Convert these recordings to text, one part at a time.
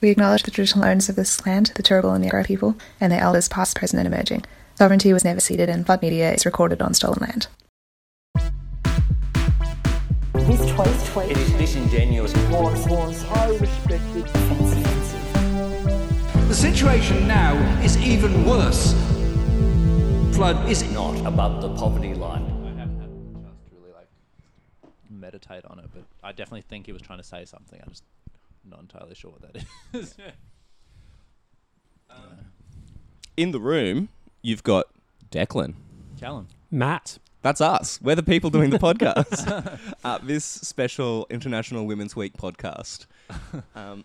We acknowledge the traditional owners of this land, the Turrbal and Yagara people, and their elders past, present, and emerging. Sovereignty was never ceded, and flood media is recorded on stolen land. This choice, choice It is disingenuous. was, was highly respected, offensive. The situation now is even worse. Flood is Not above the poverty line. I haven't had a chance to really like meditate on it, but I definitely think he was trying to say something. I'm just not entirely sure what that is. In the room, you've got Declan. Callum. Matt. That's us. We're the people doing the podcast. uh, this special International Women's Week podcast. Um,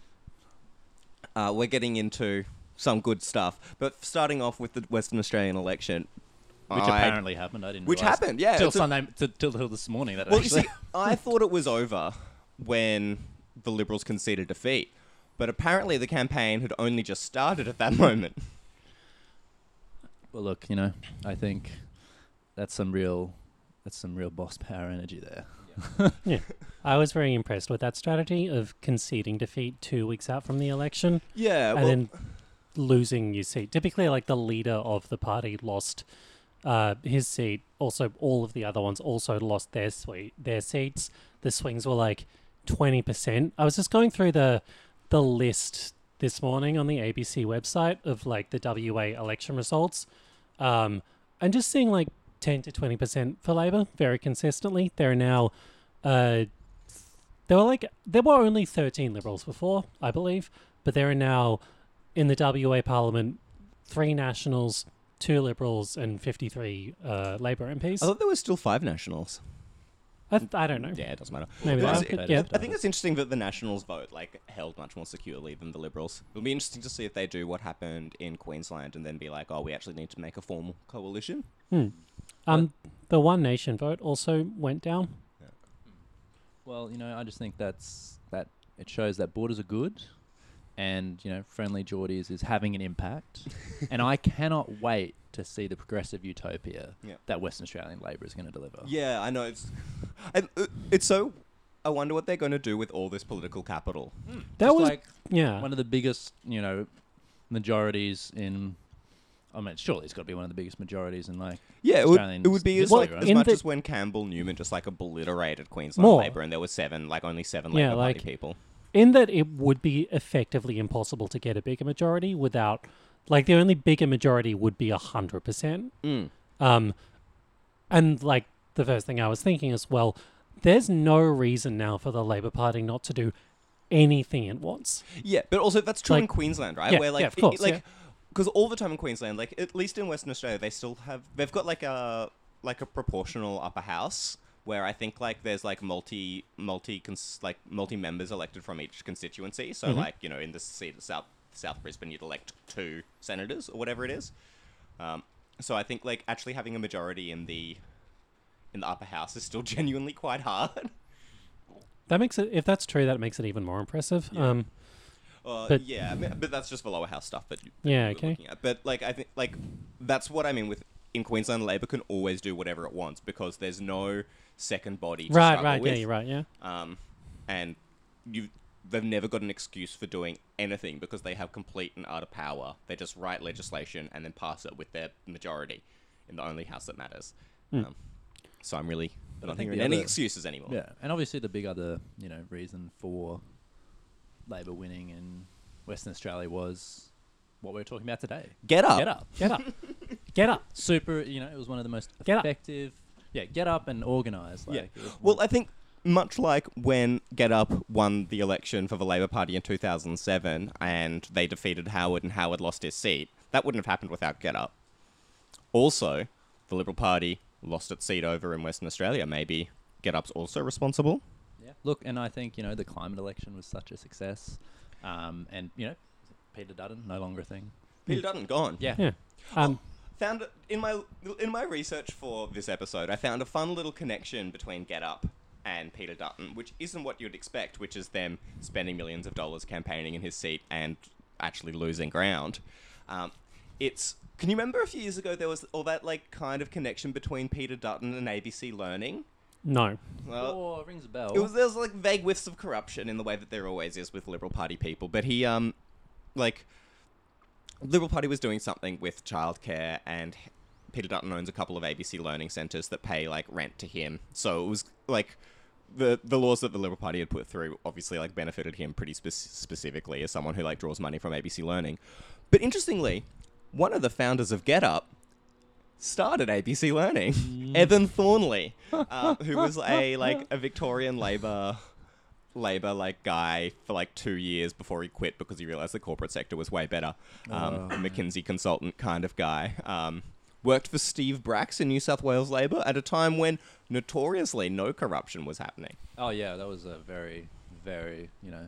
uh, we're getting into some good stuff, but starting off with the Western Australian election, Which I- apparently happened. I didn't. Which realise happened, yeah, Till it's a- Sunday, till, till, till this morning. That Well, you actually. see, I thought it was over when the Liberals conceded defeat, but apparently the campaign had only just started at that moment. well, look, you know, I think that's some real, that's some real boss power energy there. Yeah. I was very impressed with that strategy of conceding defeat two weeks out from the election Yeah, and well, then losing your seat. Typically, like the leader of the party lost uh, his seat. Also, all of the other ones also lost their suite, their seats. The swings were like twenty percent. I was just going through the the list this morning on the ABC website of like the WA election results, um, and just seeing like ten to twenty percent for Labor very consistently. There are now. Uh, there were like there were only 13 liberals before, I believe, but there are now in the WA Parliament three nationals, two liberals, and 53 uh, Labor MPs. I thought there were still five nationals. I, I don't know. Yeah, it doesn't matter. Maybe Well, that, it's- but yeah. I think it's interesting that the Nationals vote like held much more securely than the Liberals. It'll be interesting to see if they do what happened in Queensland and then be like, oh, we actually need to make a formal coalition. Hmm. Um, the One Nation vote also went down. Well, you know, I just think that's that it shows that borders are good, and you know, friendlyjordies is having an impact, and I cannot wait to see the progressive utopia Yeah. that Western Australian Labor is going to deliver. Yeah, I know. It's, and, uh, it's so. I wonder what they're going to do with all this political capital. That Just was like yeah. one of the biggest, you know, majorities in. I mean, surely it's got to be one of the biggest majorities in like. Yeah, it would, it would be as history, like as much as when Campbell Newman just like obliterated Queensland More. Labor, and there were seven, like only seven Yeah, Labor like- Party people. In that it would be effectively impossible to get a bigger majority without like the only bigger majority would be a hundred percent Mm. um and like the first thing i was thinking is well there's no reason now for the labor party not to do anything it wants Yeah, but also that's true in Queensland, right? Yeah, Where like, yeah, of course, like, yeah. because all the time in Queensland, like at least in Western Australia, they still have they've got like a like a proportional upper house where I think like there's like multi multi cons- like multi members elected from each constituency. So Mhm. like you know in the seat of South South Brisbane, you'd elect two senators or whatever it is. Um, so I think like actually having a majority in the in the upper house is still genuinely quite hard. that makes it if that's true that makes it even more impressive Yeah. um Uh, But- yeah, but that's just the lower house stuff that Yeah, okay. But like I think like that's what I mean with in Queensland, Labor can always do whatever it wants because there's no second body. To right struggle right yeah you're right yeah Um, and you they've never got an excuse for doing anything because they have complete and utter power. They just write legislation and then pass it with their majority in the only house that matters. Hmm. Um, so I'm really But I not think hearing the any other- excuses anymore. Yeah, and obviously the big other, you know, reason for Labor winning in Western Australia was what we were talking about today. Get up. Get up. get up get up Super, you know, it was one of the most Get up. Effective. Yeah, get up and organize. Like, Yeah. Well, I think much like when Get Up won the election for the Labor Party in 2007 and they defeated Howard and Howard lost his seat, that wouldn't have happened without Get Up. Also, the Liberal Party lost its seat over in Western Australia. Maybe Get Up's also responsible. yeah. Look, and I think you know the climate election was such a success, um, and you know, Peter Dutton no longer a thing. Peter Dutton gone. Yeah. yeah um Found in my in my research for this episode, I found a fun little connection between Get Up and Peter Dutton, which isn't what you'd expect, which is them spending millions of dollars campaigning in his seat and actually losing ground. Um, it's can you remember a few years ago there was all that like kind of connection between Peter Dutton and ABC Learning, No. Well, oh, it rings a bell. it was there was like vague whiffs of corruption in the way that there always is with Liberal Party people. But he um, like, Liberal Party was doing something with childcare, and Peter Dutton owns a couple of ABC learning centres that pay like rent to him. So it was like. The, the laws that the Liberal Party had put through obviously like benefited him pretty spe- specifically as someone who like draws money from ABC Learning, but interestingly, one of the founders of GetUp started ABC Learning, Evan Thornley, uh, who was a like a Victorian Labor Labor like guy for like two years before he quit because he realized the corporate sector was way better. Um, a McKinsey consultant kind of guy. Um, worked for Steve Bracks in New South Wales Labor at a time when notoriously no corruption was happening. oh yeah, that was a very, very you know,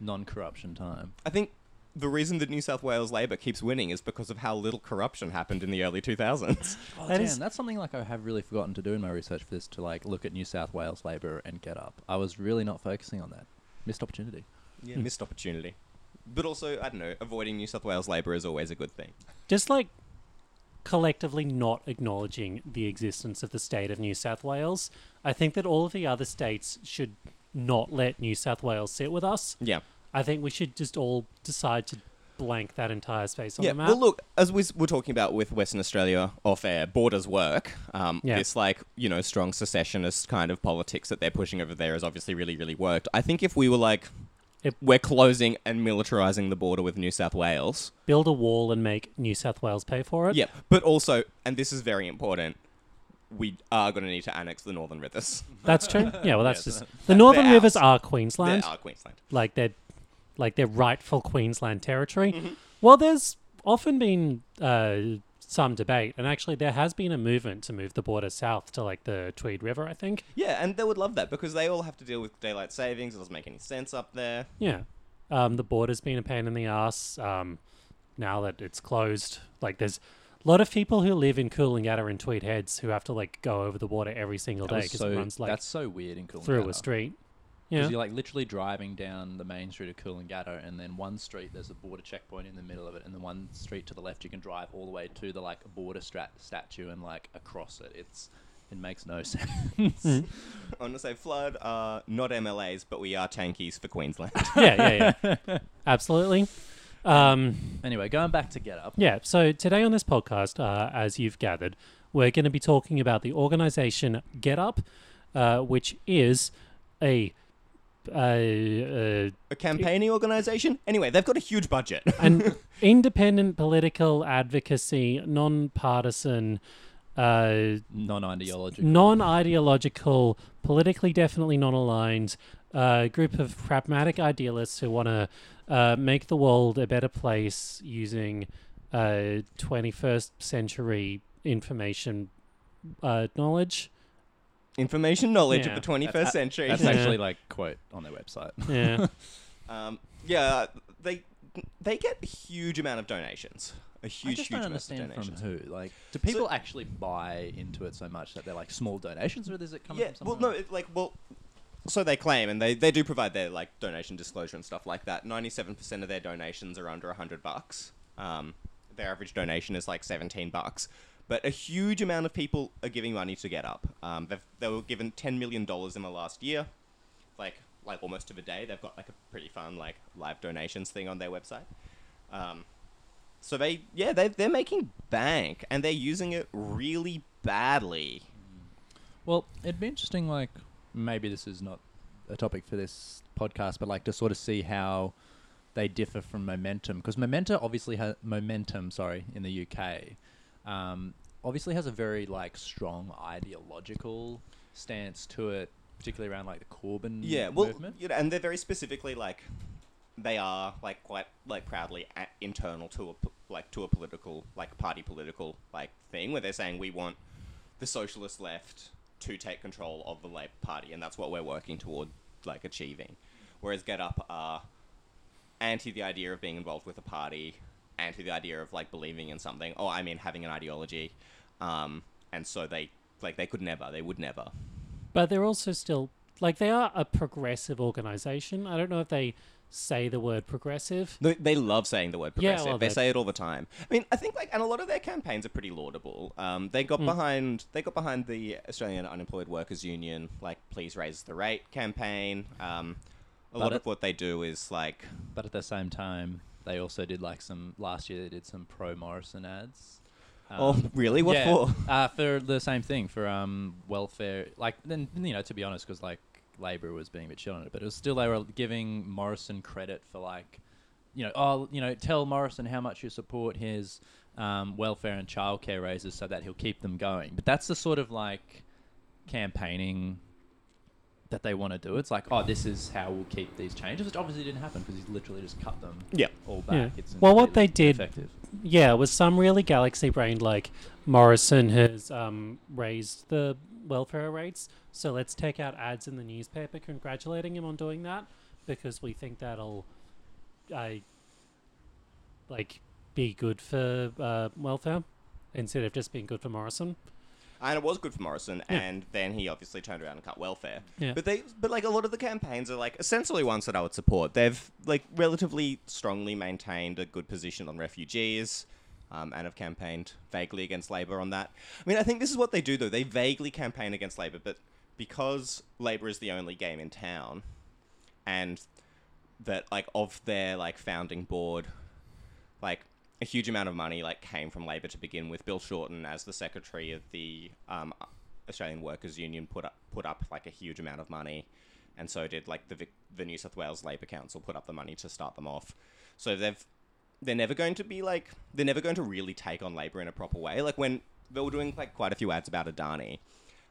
non-corruption time. I think the reason that New South Wales Labor keeps winning is because of how little corruption happened in the early 2000s. Oh, That damn, is- that's something like I have really forgotten to do in my research for this to like look at New South Wales Labor and Get Up. I was really not focusing on that. Missed opportunity. Yeah, missed opportunity. But also, I don't know, avoiding New South Wales Labor is always a good thing. Just like collectively not acknowledging the existence of the state of New South Wales, I think that all of the other states should not let New South Wales sit with us. Yeah. I think we should just all decide to blank that entire space on Yeah, the map. well, look, as we were talking about with Western Australia off air, borders work. Um, Yeah. This, like, you know, strong secessionist kind of politics that they're pushing over there has obviously really, really worked. I think if we were like, If- we're closing and militarizing the border with New South Wales. Build a wall and make New South Wales pay for it. Yeah, but also, and this is very important, we are going to need to annex the Northern Rivers. That's true. Yeah, well, that's Yes. just the Northern They're Rivers are Queensland. They are Queensland. like they're like they're rightful Queensland territory. Mm-hmm. Well, there's often been uh, some debate, and actually there has been a movement to move the border south to like the Tweed River. I think. Yeah, and they would love that because they all have to deal with daylight savings. It doesn't make any sense up there. Yeah, um, the border's been a pain in the ass. Um, now that it's closed, like there's a lot of people who live in Coolangatta and Tweed Heads who have to like go over the water every single That day because so, it runs like that's so weird in Coolangatta. through a street. Because Yeah, you're like literally driving down the main street of Coolangatta, and then one street there's a border checkpoint in the middle of it, and then one street to the left you can drive all the way to the like border strat- statue and like across it. It's it makes no sense. I want to say flood are not MLAs, but we are tankies for Queensland. yeah, yeah, yeah. Absolutely. Um, anyway, going back to Get Up. Yeah, so today on this podcast, uh, as you've gathered, we're going to be talking about the organization Get Up, uh, which is a, uh, uh, a campaigning organization. Anyway, they've got a huge budget. an independent political advocacy, non-partisan, uh, Non-ideological. non-ideological, politically definitely non-aligned uh, group of pragmatic idealists who want to uh, make the world a better place using uh, 21st century information uh, knowledge. Information knowledge Yeah. of the 21st century. That's Yeah. actually like quote on their website. Yeah, um, yeah, they they get a huge amount of donations. A huge, just huge don't amount of understand from donations. who. Like, do people actually buy into it so much that they're like small donations, or is it coming Yeah, from well, somewhere? no, it, like, well, so they claim, and they, they do provide their like donation disclosure and stuff like that. Ninety-seven percent of their donations are under hundred bucks. Um, their average donation is like seventeen bucks, but a huge amount of people are giving money to Get Up. Um, they were given ten million dollars in the last year, like like almost to the day. They've got like a pretty fun like live donations thing on their website. Um, so they yeah they they're making bank and they're using it really badly. Well, it'd be interesting, like, maybe this is not a topic for this podcast, but like to sort of see how they differ from Momentum, because Momentum obviously has Momentum, sorry, in the UK, um, obviously has a very like strong ideological stance to it, particularly around like the Corbyn yeah well movement. you know, and they're very specifically like they are like quite like proudly a- internal to a po- like to a political like party political like thing where they're saying we want the socialist left to take control of the Labour Party and that's what we're working toward like achieving whereas Get Up are anti the idea of being involved with a party anti the idea of like believing in something oh I mean having an ideology um and so they like they could never they would never but they're also still like they are a progressive organization. I don't know if they say the word progressive. They, they love saying the word Yeah, progressive. well, they they- say it all the time. I mean, I think like, and a lot of their campaigns are pretty laudable. Um, they got behind, they got behind the Australian Unemployed Workers Union, like "Please raise the rate" campaign. Um, a But lot it- of what they do is like, But at the same time, they also did like some last year. They did some pro Morrison ads. oh, Um, really? What yeah, for? Uh, for the same thing for um welfare. Like then you know to be honest, because like Labor was being a bit shit on it, but it was still they were giving Morrison credit for like, you know, oh you know tell Morrison how much you support his um, welfare and childcare raises so that he'll keep them going. But that's the sort of like campaigning that they want to do. It's like, oh, this is how we'll keep these changes, which obviously didn't happen because he's literally just cut them Yeah. all back. Yeah. It's Well, what they did- effective. Yeah, with some really galaxy brained like Morrison has um, raised the welfare rates, so let's take out ads in the newspaper congratulating him on doing that because we think that'll, I, like, be good for uh, welfare instead of just being good for Morrison. And it was good for Morrison, Yeah. and then he obviously turned around and cut welfare. Yeah. But they, but like a lot of the campaigns are like essentially ones that I would support. They've like relatively strongly maintained a good position on refugees, um, and have campaigned vaguely against Labor on that. I mean, I think this is what they do though. They vaguely campaign against Labor, but because Labor is the only game in town, and that like of their like founding board, like a huge amount of money like came from Labor to begin with. Bill Shorten, as the secretary of the um, Australian Workers Union, put up put up like a huge amount of money, and so did like the the New South Wales Labor Council put up the money to start them off. So they've they're never going to be like they're never going to really take on Labor in a proper way. Like when they were doing like quite a few ads about Adani,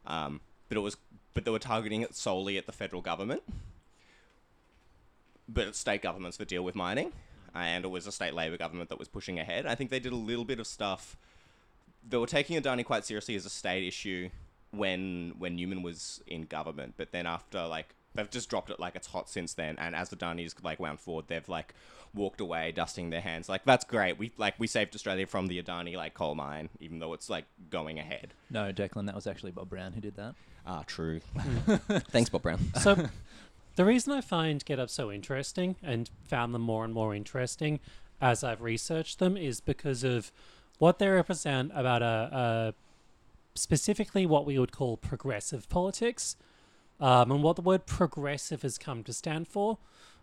um, but it was but they were targeting it solely at the federal government but state governments that deal with mining, and it was a state Labor government that was pushing ahead. I think they did a little bit of stuff. They were taking Adani quite seriously as a state issue when when Newman was in government, but then after like they've just dropped it like it's hot since then. And as the Adani's like wound forward, they've like walked away, dusting their hands. Like that's great. We like we saved Australia from the Adani like coal mine, even though it's like going ahead. No, Declan, that was actually Bob Brown who did that. Ah, true. Thanks, Bob Brown. So, the reason I find Get Up so interesting and found them more and more interesting as I've researched them is because of what they represent about a, a specifically what we would call progressive politics, um, and what the word progressive has come to stand for,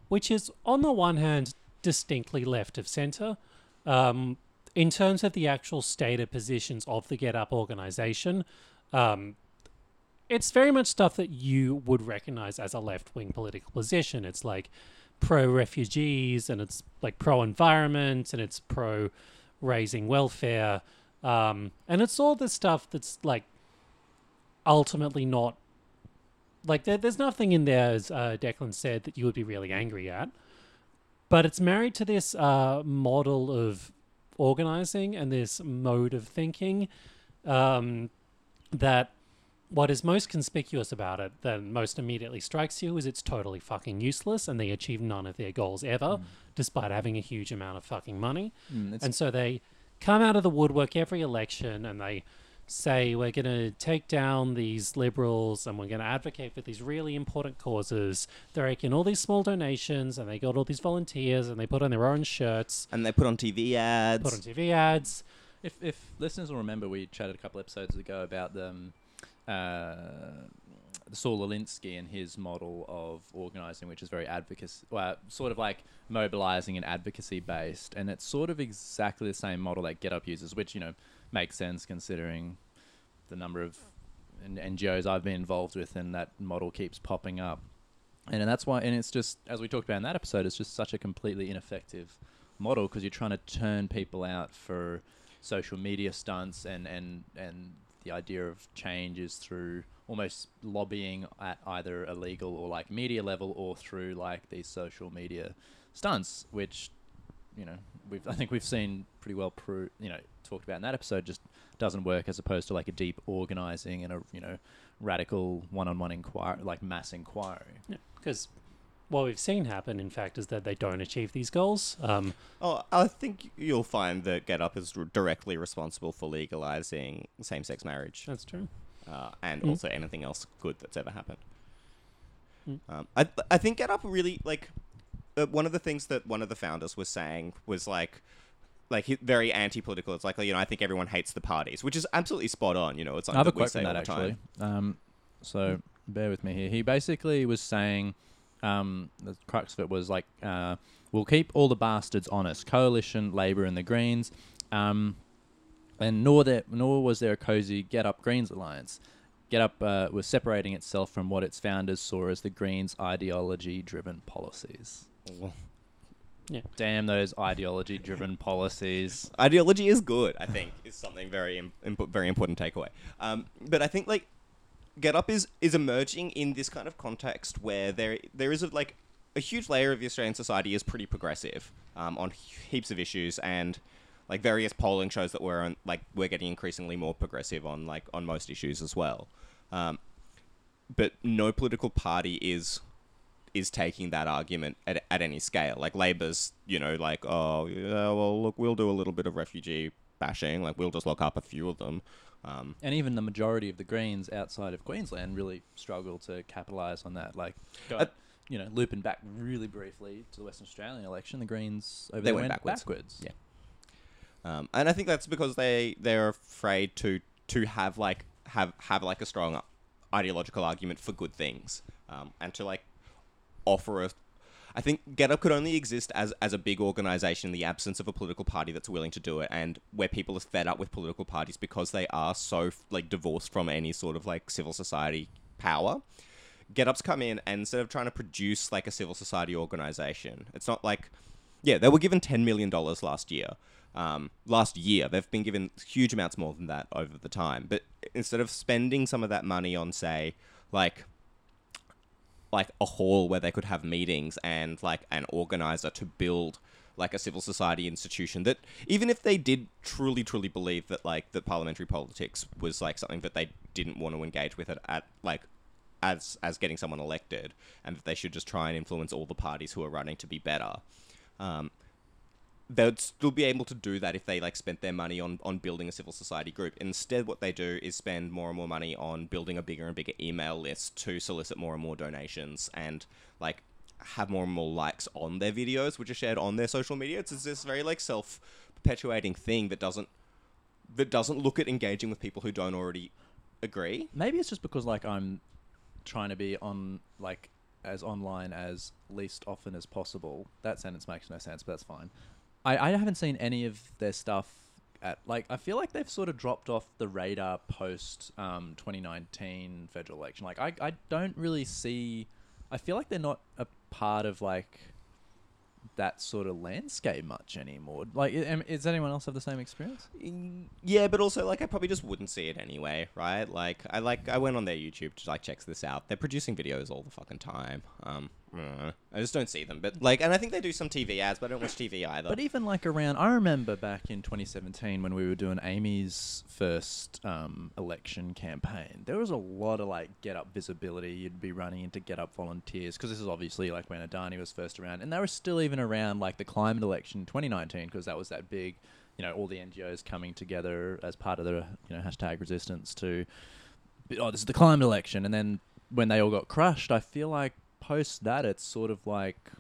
which is on the one hand distinctly left of center. Um, in terms of the actual stated positions of the Get Up organization, um, it's very much stuff that you would recognize as a left wing political position. It's like pro refugees and it's like pro environment and it's pro raising welfare. Um, and it's all the stuff that's like ultimately not like there, there's nothing in there, as uh, Declan said, that you would be really angry at. But it's married to this uh, model of organizing and this mode of thinking um, that what is most conspicuous about it that most immediately strikes you is it's totally fucking useless and they achieve none of their goals ever despite having a huge amount of fucking money. Mm, and so they come out of the woodwork every election and they say we're going to take down these liberals and we're going to advocate for these really important causes. They're making all these small donations and they got all these volunteers and they put on their orange shirts. And they put on TV ads. put on tv ads. If, if listeners will remember, we chatted a couple episodes ago about them. um, uh, Saul Alinsky and his model of organizing, which is very advocacy, well, sort of like mobilizing and advocacy based. And it's sort of exactly the same model that GetUp uses, which, you know, makes sense considering the number of NGOs I've been involved with, and that model keeps popping up. And, and that's why, and it's just, as we talked about in that episode, it's just such a completely ineffective model because you're trying to turn people out for social media stunts and, and, and the idea of change is through almost lobbying at either a legal or like media level or through like these social media stunts, which you know we've I think we've seen pretty well pro- you know talked about in that episode just doesn't work as opposed to like a deep organizing and a you know radical one-on-one inquiry like mass inquiry. because what we've seen happen in fact is that they don't achieve these goals um, Oh, I think you'll find that Get Up is r- directly responsible for legalizing same-sex marriage, that's true uh, and Mm. also anything else good that's ever happened. Mm. Um, I I think Get Up really like uh, one of the things that one of the founders was saying was like like very anti-political. It's like you know I think everyone hates the parties, which is absolutely spot on. You know, it's I have a that quote say from that actually. Um, so bear with me here. He basically was saying, um, the crux of it was like, uh, we'll keep all the bastards honest. Coalition, Labor, and the Greens. Um, and nor there, nor was there a cozy Get Up Greens alliance. Get Up uh, was separating itself from what its founders saw as the Greens' ideology-driven policies. Yeah. Damn those ideology-driven policies. Ideology is good. I think is something very im- imp- very important takeaway. Um, but I think like Get Up is is emerging in this kind of context where there there is a, like a huge layer of the Australian society is pretty progressive um, on heaps of issues and like various polling shows that we're on like we're getting increasingly more progressive on like on most issues as well. Um, but no political party is is taking that argument at, at any scale. Like Labor's, you know, like oh yeah, well look, we'll do a little bit of refugee bashing. Like we'll just lock up a few of them. Um, and even the majority of the Greens outside of Queensland really struggle to capitalise on that. Like, you know, looping back really briefly to the Western Australian election, the Greens over They there went went backwards. backwards. Yeah. Um, and I think that's because they they're afraid to to have like have have like a strong ideological argument for good things, um, and to like offer a. I think Get Up could only exist as as a big organization in the absence of a political party that's willing to do it, and where people are fed up with political parties because they are so like divorced from any sort of like civil society power. Get Up's come in and instead of trying to produce like a civil society organization, it's not like, yeah, they were given ten million dollars last year. Um, last year, they've been given huge amounts more than that over the time. But instead of spending some of that money on, say, like, like a hall where they could have meetings and like an organizer to build like a civil society institution that even if they did truly truly believe that like that parliamentary politics was like something that they didn't want to engage with it at like as as getting someone elected and that they should just try and influence all the parties who are running to be better um, they would still be able to do that if they like spent their money on on building a civil society group. Instead, what they do is spend more and more money on building a bigger and bigger email list to solicit more and more donations and like have more and more likes on their videos, which are shared on their social media. It's this very like self perpetuating thing that doesn't that doesn't look at engaging with people who don't already agree. Maybe it's just because like I'm trying to be on like as online as least often as possible. That sentence makes no sense, but that's fine. I, I haven't seen any of their stuff at like I feel like they've sort of dropped off the radar post um, 2019 federal election. Like I, I don't really see I feel like they're not a part of like that sort of landscape much anymore. Like, i- am- does anyone else have the same experience? Yeah, but also like I probably just wouldn't see it anyway, right? Like I like I went on their YouTube to like check this out. They're producing videos all the fucking time. Um, I just don't see them. But like, and I think they do some TV ads, but I don't watch TV either. But even like around, I remember back in 2017 when we were doing Amy's first um, election campaign, there was a lot of like get up visibility. You'd be running into get up volunteers because this is obviously like when Adani was first around, and they were still even around like the climate election 2019 because that was that big, you know, all the NGOs coming together as part of the you know hashtag resistance to, oh, this is the climate election, and then when they all got crushed, I feel like post that it's sort of like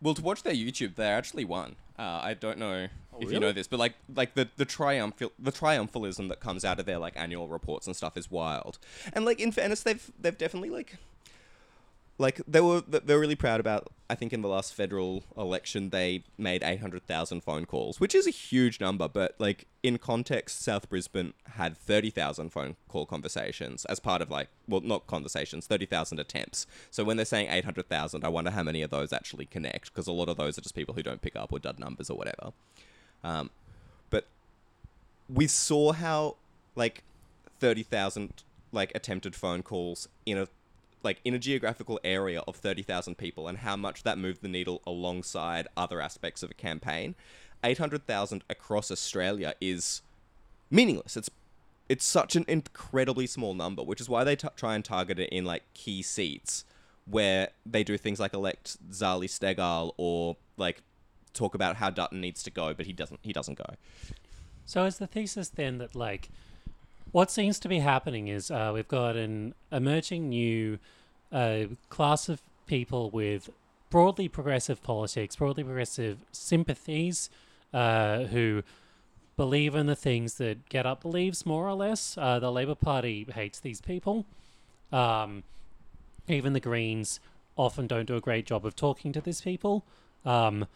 Well, to watch their YouTube, they're actually won. Uh, I don't know if you know this, but like like the the triumphal the triumphalism that comes out of their like annual reports and stuff is wild. And like in fairness, they've they've definitely like like they were they're really proud about. I think in the last federal election, they made eight hundred thousand phone calls, which is a huge number. But like in context, South Brisbane had thirty thousand phone call conversations as part of like well, not conversations, thirty thousand attempts. So when they're saying eight hundred thousand, I wonder how many of those actually connect because a lot of those are just people who don't pick up or dud numbers or whatever. Um, but we saw how like 30,000 like attempted phone calls in a like in a geographical area of 30,000 people and how much that moved the needle alongside other aspects of a campaign 800,000 across Australia is meaningless. It's it's such an incredibly small number which is why they t- try and target it in like key seats where they do things like elect Zali Steggall or like talk about how Dutton needs to go but he doesn't he doesn't go. So is the thesis then that like what seems to be happening is uh, we've got an emerging new uh, class of people with broadly progressive politics, broadly progressive sympathies, uh, who believe in the things that Get Up believes, more or less. Uh, the Labour Party hates these people. Um, even the Greens often don't do a great job of talking to these people. Um,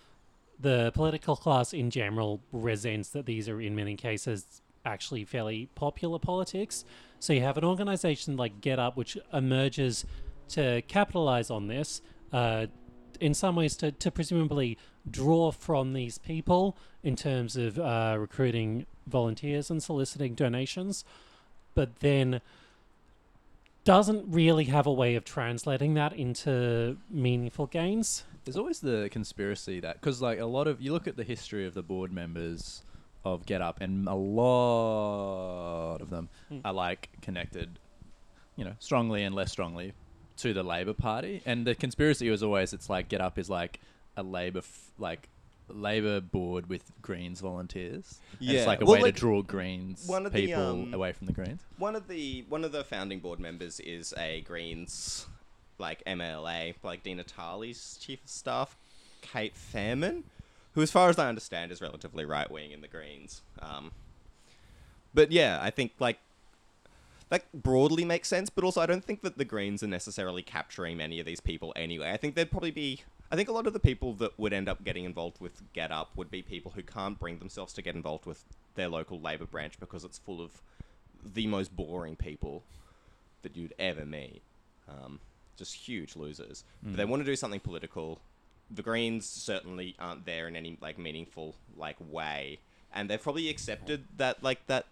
the political class in general resents that these are, in many cases, actually fairly popular politics. So you have an organization like Get Up, which emerges to capitalize on this, uh, in some ways to, to presumably draw from these people in terms of uh, recruiting volunteers and soliciting donations, but then doesn't really have a way of translating that into meaningful gains. There's always the conspiracy that because like a lot of you look at the history of the board members of Get Up, and a lot of them Hmm. are like connected, you know, strongly and less strongly to the Labor Party. And the conspiracy was always it's like Get Up is like a Labor f- like Labor board with Greens volunteers. And Yeah. it's like a Well, way like, to draw Greens one of the, people um, away from the Greens. One of the one of the founding board members is a Greens, like MLA, like Dina Tarley's chief of staff, Kate Fairman, who, as far as I understand, is relatively right wing in the Greens. Um, but yeah, I think like that broadly makes sense, but also I don't think that the Greens are necessarily capturing many of these people anyway. I think they'd probably be. I think a lot of the people that would end up getting involved with Get Up would be people who can't bring themselves to get involved with their local Labour branch because it's full of the most boring people that you'd ever meet. Um, just huge losers. But they want to do something political. The Greens certainly aren't there in any like meaningful like way, and they've probably accepted that like that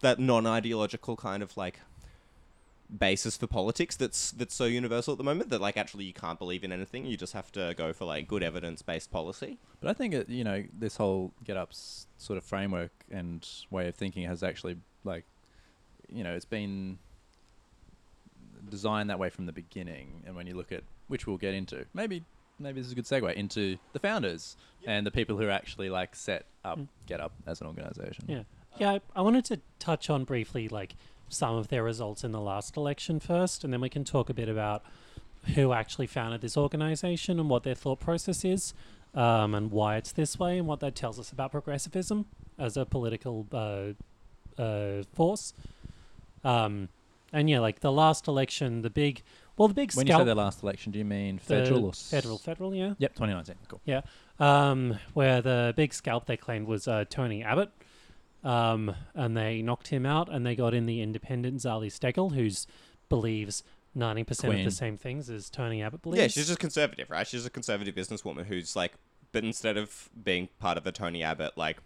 that non-ideological kind of like basis for politics that's that's so universal at the moment that like actually you can't believe in anything. You just have to go for like good evidence-based policy. But I think it, you know this whole Get Up's sort of framework and way of thinking has actually like, you know, it's been designed that way from the beginning. And when you look at which we'll get into, maybe maybe this is a good segue into the founders and the people who actually like set up Get Up as an organization. Yeah. Yeah, I, I wanted to touch on briefly like some of their results in the last election first, and then we can talk a bit about who actually founded this organization and what their thought process is, um, and why it's this way, and what that tells us about progressivism as a political uh, uh, force. Um, and yeah, like the last election, the big, well, the big When you scalp, say the last election, do you mean federal or s- federal, federal, yeah. Yep, 2019. Cool. Yeah. Um, where the big scalp they claimed was uh, Tony Abbott. Um, and they knocked him out and they got in the independent Zali Steggall, who's believes 90% of Queen. the same things as Tony Abbott believes. yeah she's just conservative right she's a conservative businesswoman who's like but instead of being part of the tony abbott like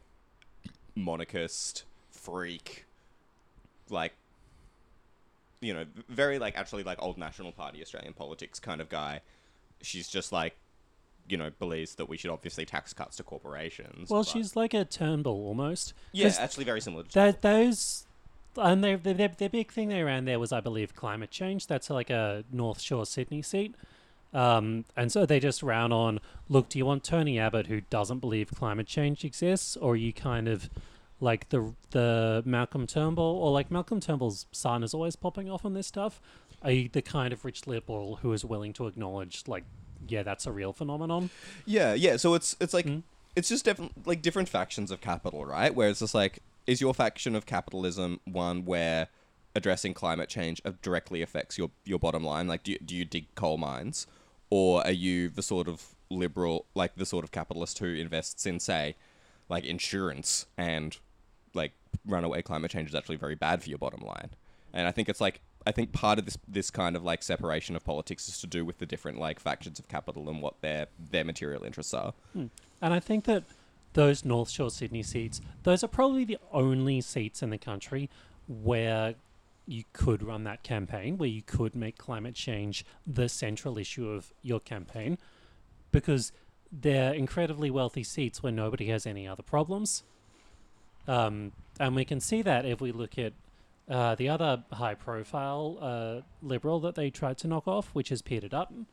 monarchist freak like you know very like actually like old national party australian politics kind of guy she's just like you know believes that we should obviously tax cuts to corporations well, but- she's like a Turnbull almost. yeah actually very similar to Th- those. And their, their, their big thing they ran there was, I believe, climate change. That's like a North Shore Sydney seat. Um, and so they just ran on look, do you want Tony Abbott, who doesn't believe climate change exists, or are you kind of like the the Malcolm Turnbull, or like Malcolm Turnbull's son is always popping off on this stuff? Are you the kind of rich liberal who is willing to acknowledge, like, yeah, that's a real phenomenon? Yeah, yeah. So it's it's like Hmm? it's just different, like different factions of capital, right? Where it's just like, is your faction of capitalism one where addressing climate change directly affects your your bottom line? Like, do you, do you dig coal mines, or are you the sort of liberal, like the sort of capitalist who invests in, say, like insurance and runaway climate change is actually very bad for your bottom line? And I think it's like I think part of this this kind of like separation of politics is to do with the different like factions of capital and what their their material interests are. And I think that those North Shore Sydney seats, those are probably the only seats in the country where you could run that campaign, where you could make climate change the central issue of your campaign, because they're incredibly wealthy seats where nobody has any other problems. Um, and we can see that if we look at uh, the other high profile uh, liberal that they tried to knock off, which is Peter Dutton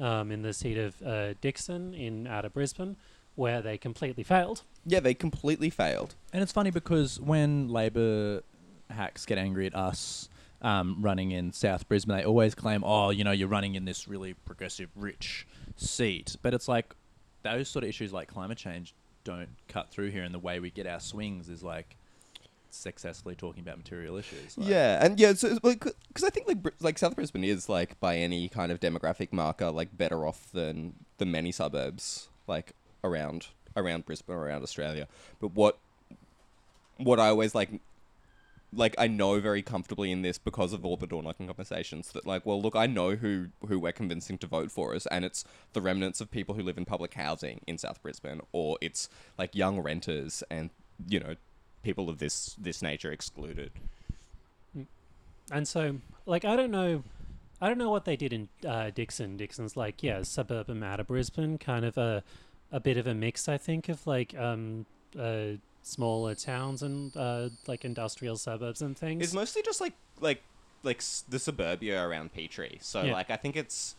um, in the seat of uh, Dickson in out of Brisbane, where they completely failed. Yeah, they completely failed. And it's funny because when Labor hacks get angry at us um, running in South Brisbane, they always claim, "Oh, you know, you're running in this really progressive, rich seat, but it's like those sort of issues like climate change don't cut through here, and the way we get our swings is like successfully talking about material issues. Like, Yeah, and yeah, so because I think like like South Brisbane is like by any kind of demographic marker like better off than the many suburbs like around around Brisbane or around Australia. But what what I always like like I know very comfortably in this because of all the door knocking conversations that like well look I know who who we're convincing to vote for us and it's the remnants of people who live in public housing in South Brisbane or it's like young renters and you know people of this this nature excluded. And so, like, I don't know, I don't know what they did in uh, Dickson. Dickson's like, yeah, suburban out of Brisbane, kind of a, a bit of a mix, I think, of like um, uh, smaller towns and uh, like industrial suburbs and things. It's mostly just like like like s- the suburbia around Petrie. So Yeah. like I think it's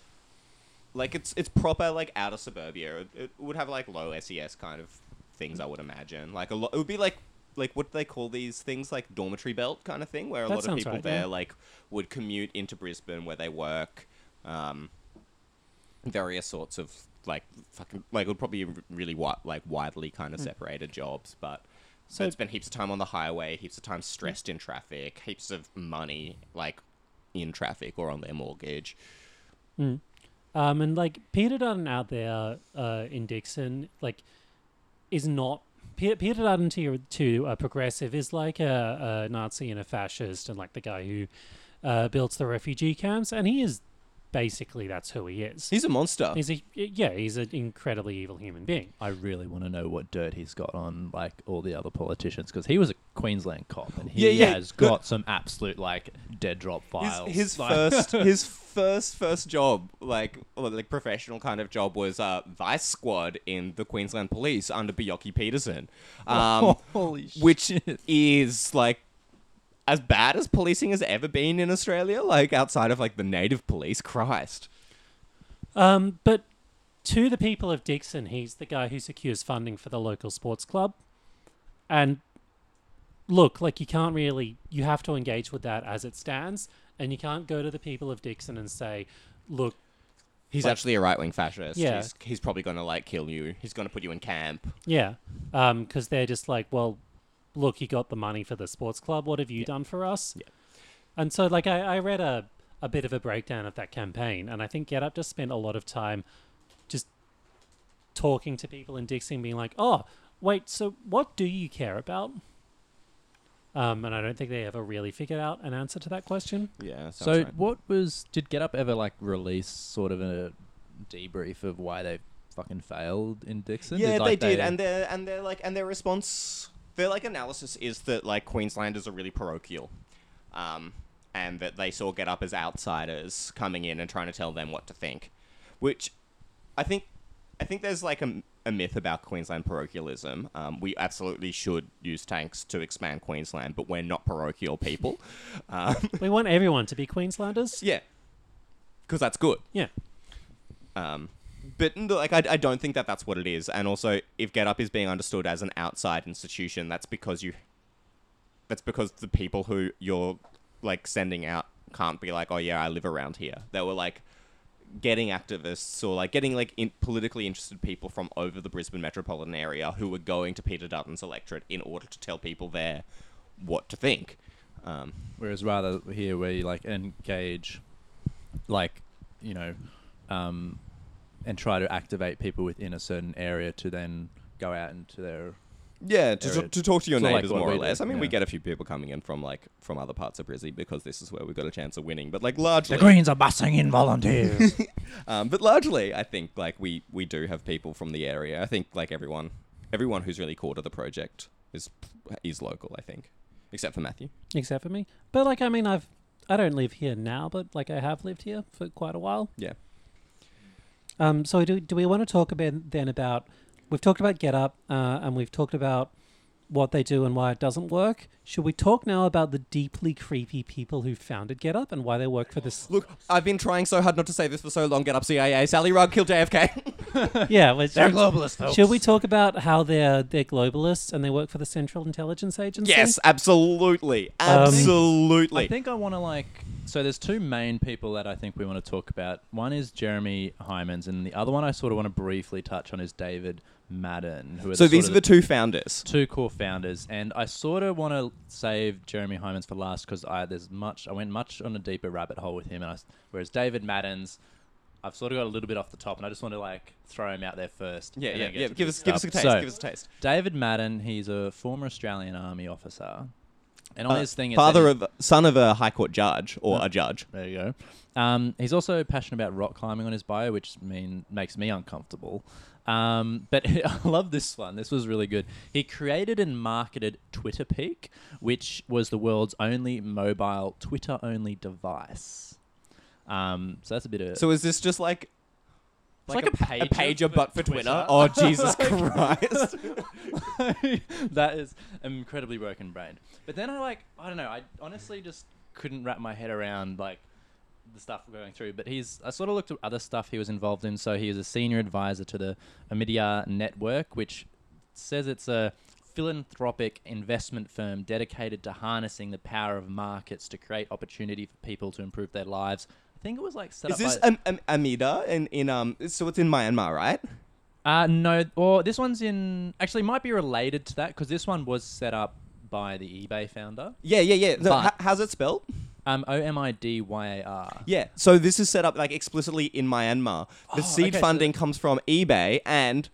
like it's it's proper like outer suburbia. It, it would have like low SES kind of things I would imagine. Like a lot it would be like like what do they call these things like dormitory belt kind of thing where a That lot of sounds people right, there yeah. like would commute into Brisbane where they work um various sorts of like fucking like it would probably be really wi- like widely kind of separated jobs but so So- it's spent heaps of time on the highway, heaps of time stressed in traffic, heaps of money like in traffic or on their mortgage. Mm. Um, and like Peter Dutton out there uh, in Dickson, like, is not Peter, Dutton to to a progressive is like a, a Nazi and a fascist, and like the guy who uh, builds the refugee camps, and he is basically that's who he is. He's a monster. He's a yeah, he's an incredibly evil human being. I really want to know what dirt he's got on like all the other politicians because he was a Queensland cop and he Yeah, yeah, has got some absolute like dead drop his, files. his Like- first his first first job like like professional kind of job was uh vice squad in the Queensland Police under Bjelke-Petersen. Um Holy which is like as bad as policing has ever been in Australia, like outside of like the native police. Christ. Um, but to the people of Dickson, he's the guy who secures funding for the local sports club. And look, like you can't really, you have to engage with that as it stands, and you can't go to the people of Dickson and say, look, He's Like- actually a right wing fascist. Yeah. He's, he's probably going to like kill you. He's going to put you in camp. yeah, because they're just like, well, look, you got the money for the sports club. What have you done for us? Yeah. And so, like, I, I read a, a bit of a breakdown of that campaign, and I think Get Up just spent a lot of time just talking to people in Dickson, being like, oh, wait, so what do you care about? Um, and I don't think they ever really figured out an answer to that question. Yeah. So what was did Get Up ever like release sort of a debrief of why they fucking failed in Dickson? Yeah, like, they did, and their and their like and their response, their like analysis is that like Queenslanders are really parochial, um, and that they saw Get Up as outsiders coming in and trying to tell them what to think, which I think I think there's like a, a myth about Queensland parochialism. Um, we absolutely should use tanks to expand Queensland, but we're not parochial people. Um, We want everyone to be Queenslanders. yeah, because that's good. Yeah. Um, but like, I, I don't think that that's what it is. And also, if Get Up is being understood as an outside institution, that's because you. That's because the people who you're like sending out can't be like, oh yeah, I live around here. They were like getting activists or like getting like in politically interested people from over the Brisbane metropolitan area who were going to Peter Dutton's electorate in order to tell people there what to think. Um, Whereas rather here where you like engage, like, you know, um, and try to activate people within a certain area to then go out into their Yeah, to, area. to, to talk to your So, neighbors what more or we do, less. I mean, we get a few people coming in from like from other parts of Brizzy because this is where we've got a chance of winning. But like largely, the Greens are bussing in volunteers. um, but largely, I think like we we do have people from the area. I think like everyone everyone who's really core to the project is is local. I think, except for Matthew. except for me. But like, I mean, I've I don't live here now, but like I have lived here for quite a while. Yeah. Um. So do do we want to talk a bit then about? We've talked about Get Up, uh, and we've talked about what they do and why it doesn't work. Should we talk now about the deeply creepy people who founded Get Up and why they work for this? Look, I've been trying so hard not to say this for so long. Get up, CIA. Sally Rugg killed JFK. yeah, well, They're should, globalists, folks. should we talk about how they're they're globalists and they work for the Central Intelligence Agency? yes, absolutely, Um, absolutely. I think I want to like so there's two main people that I think we want to talk about. One is Jeremy Heimans, and the other one I sort of want to briefly touch on is David Madden. Who are So the these are the two founders. two core founders, and I sort of want to save Jeremy Heimans for last because I there's much I went much on a deeper rabbit hole with him, and I whereas David Madden's. I've sort of got a little bit off the top, and I just want to like throw him out there first. Yeah, yeah, yeah. Give us, give us a taste. So, give us a taste. David Madden, he's a former Australian Army officer, and on Uh, his thing, father he- of son of a high court judge or a judge. There you go. Um, he's also passionate about rock climbing on his bio, which mean makes me uncomfortable. Um, but I love this one. This was really good. He created and marketed Twitter Peek, which was the world's only mobile Twitter-only device. Um, so that's a bit of So is this just like like a, a pa- a pager pager but for Twitter? Twitter? Oh Jesus Christ! that is incredibly broken brain. But then I like I don't know. I honestly just couldn't wrap my head around like the stuff we're going through. But he's I sort of looked at other stuff he was involved in. So he is a senior advisor to the Omidyar Network, which says it's a philanthropic investment firm dedicated to harnessing the power of markets to create opportunity for people to improve their lives. I think it was like set Is up this by, Am- Am- Amida in in um? So it's in Myanmar, right? Uh, no, or this one's in. Actually, might be related to that because this one was set up by the eBay founder. Yeah, yeah, yeah. So But- h- how's it spelled? Um, O M I D Y A R. Yeah. So this is set up like explicitly in Myanmar. The Oh, seed okay, so- funding comes from eBay and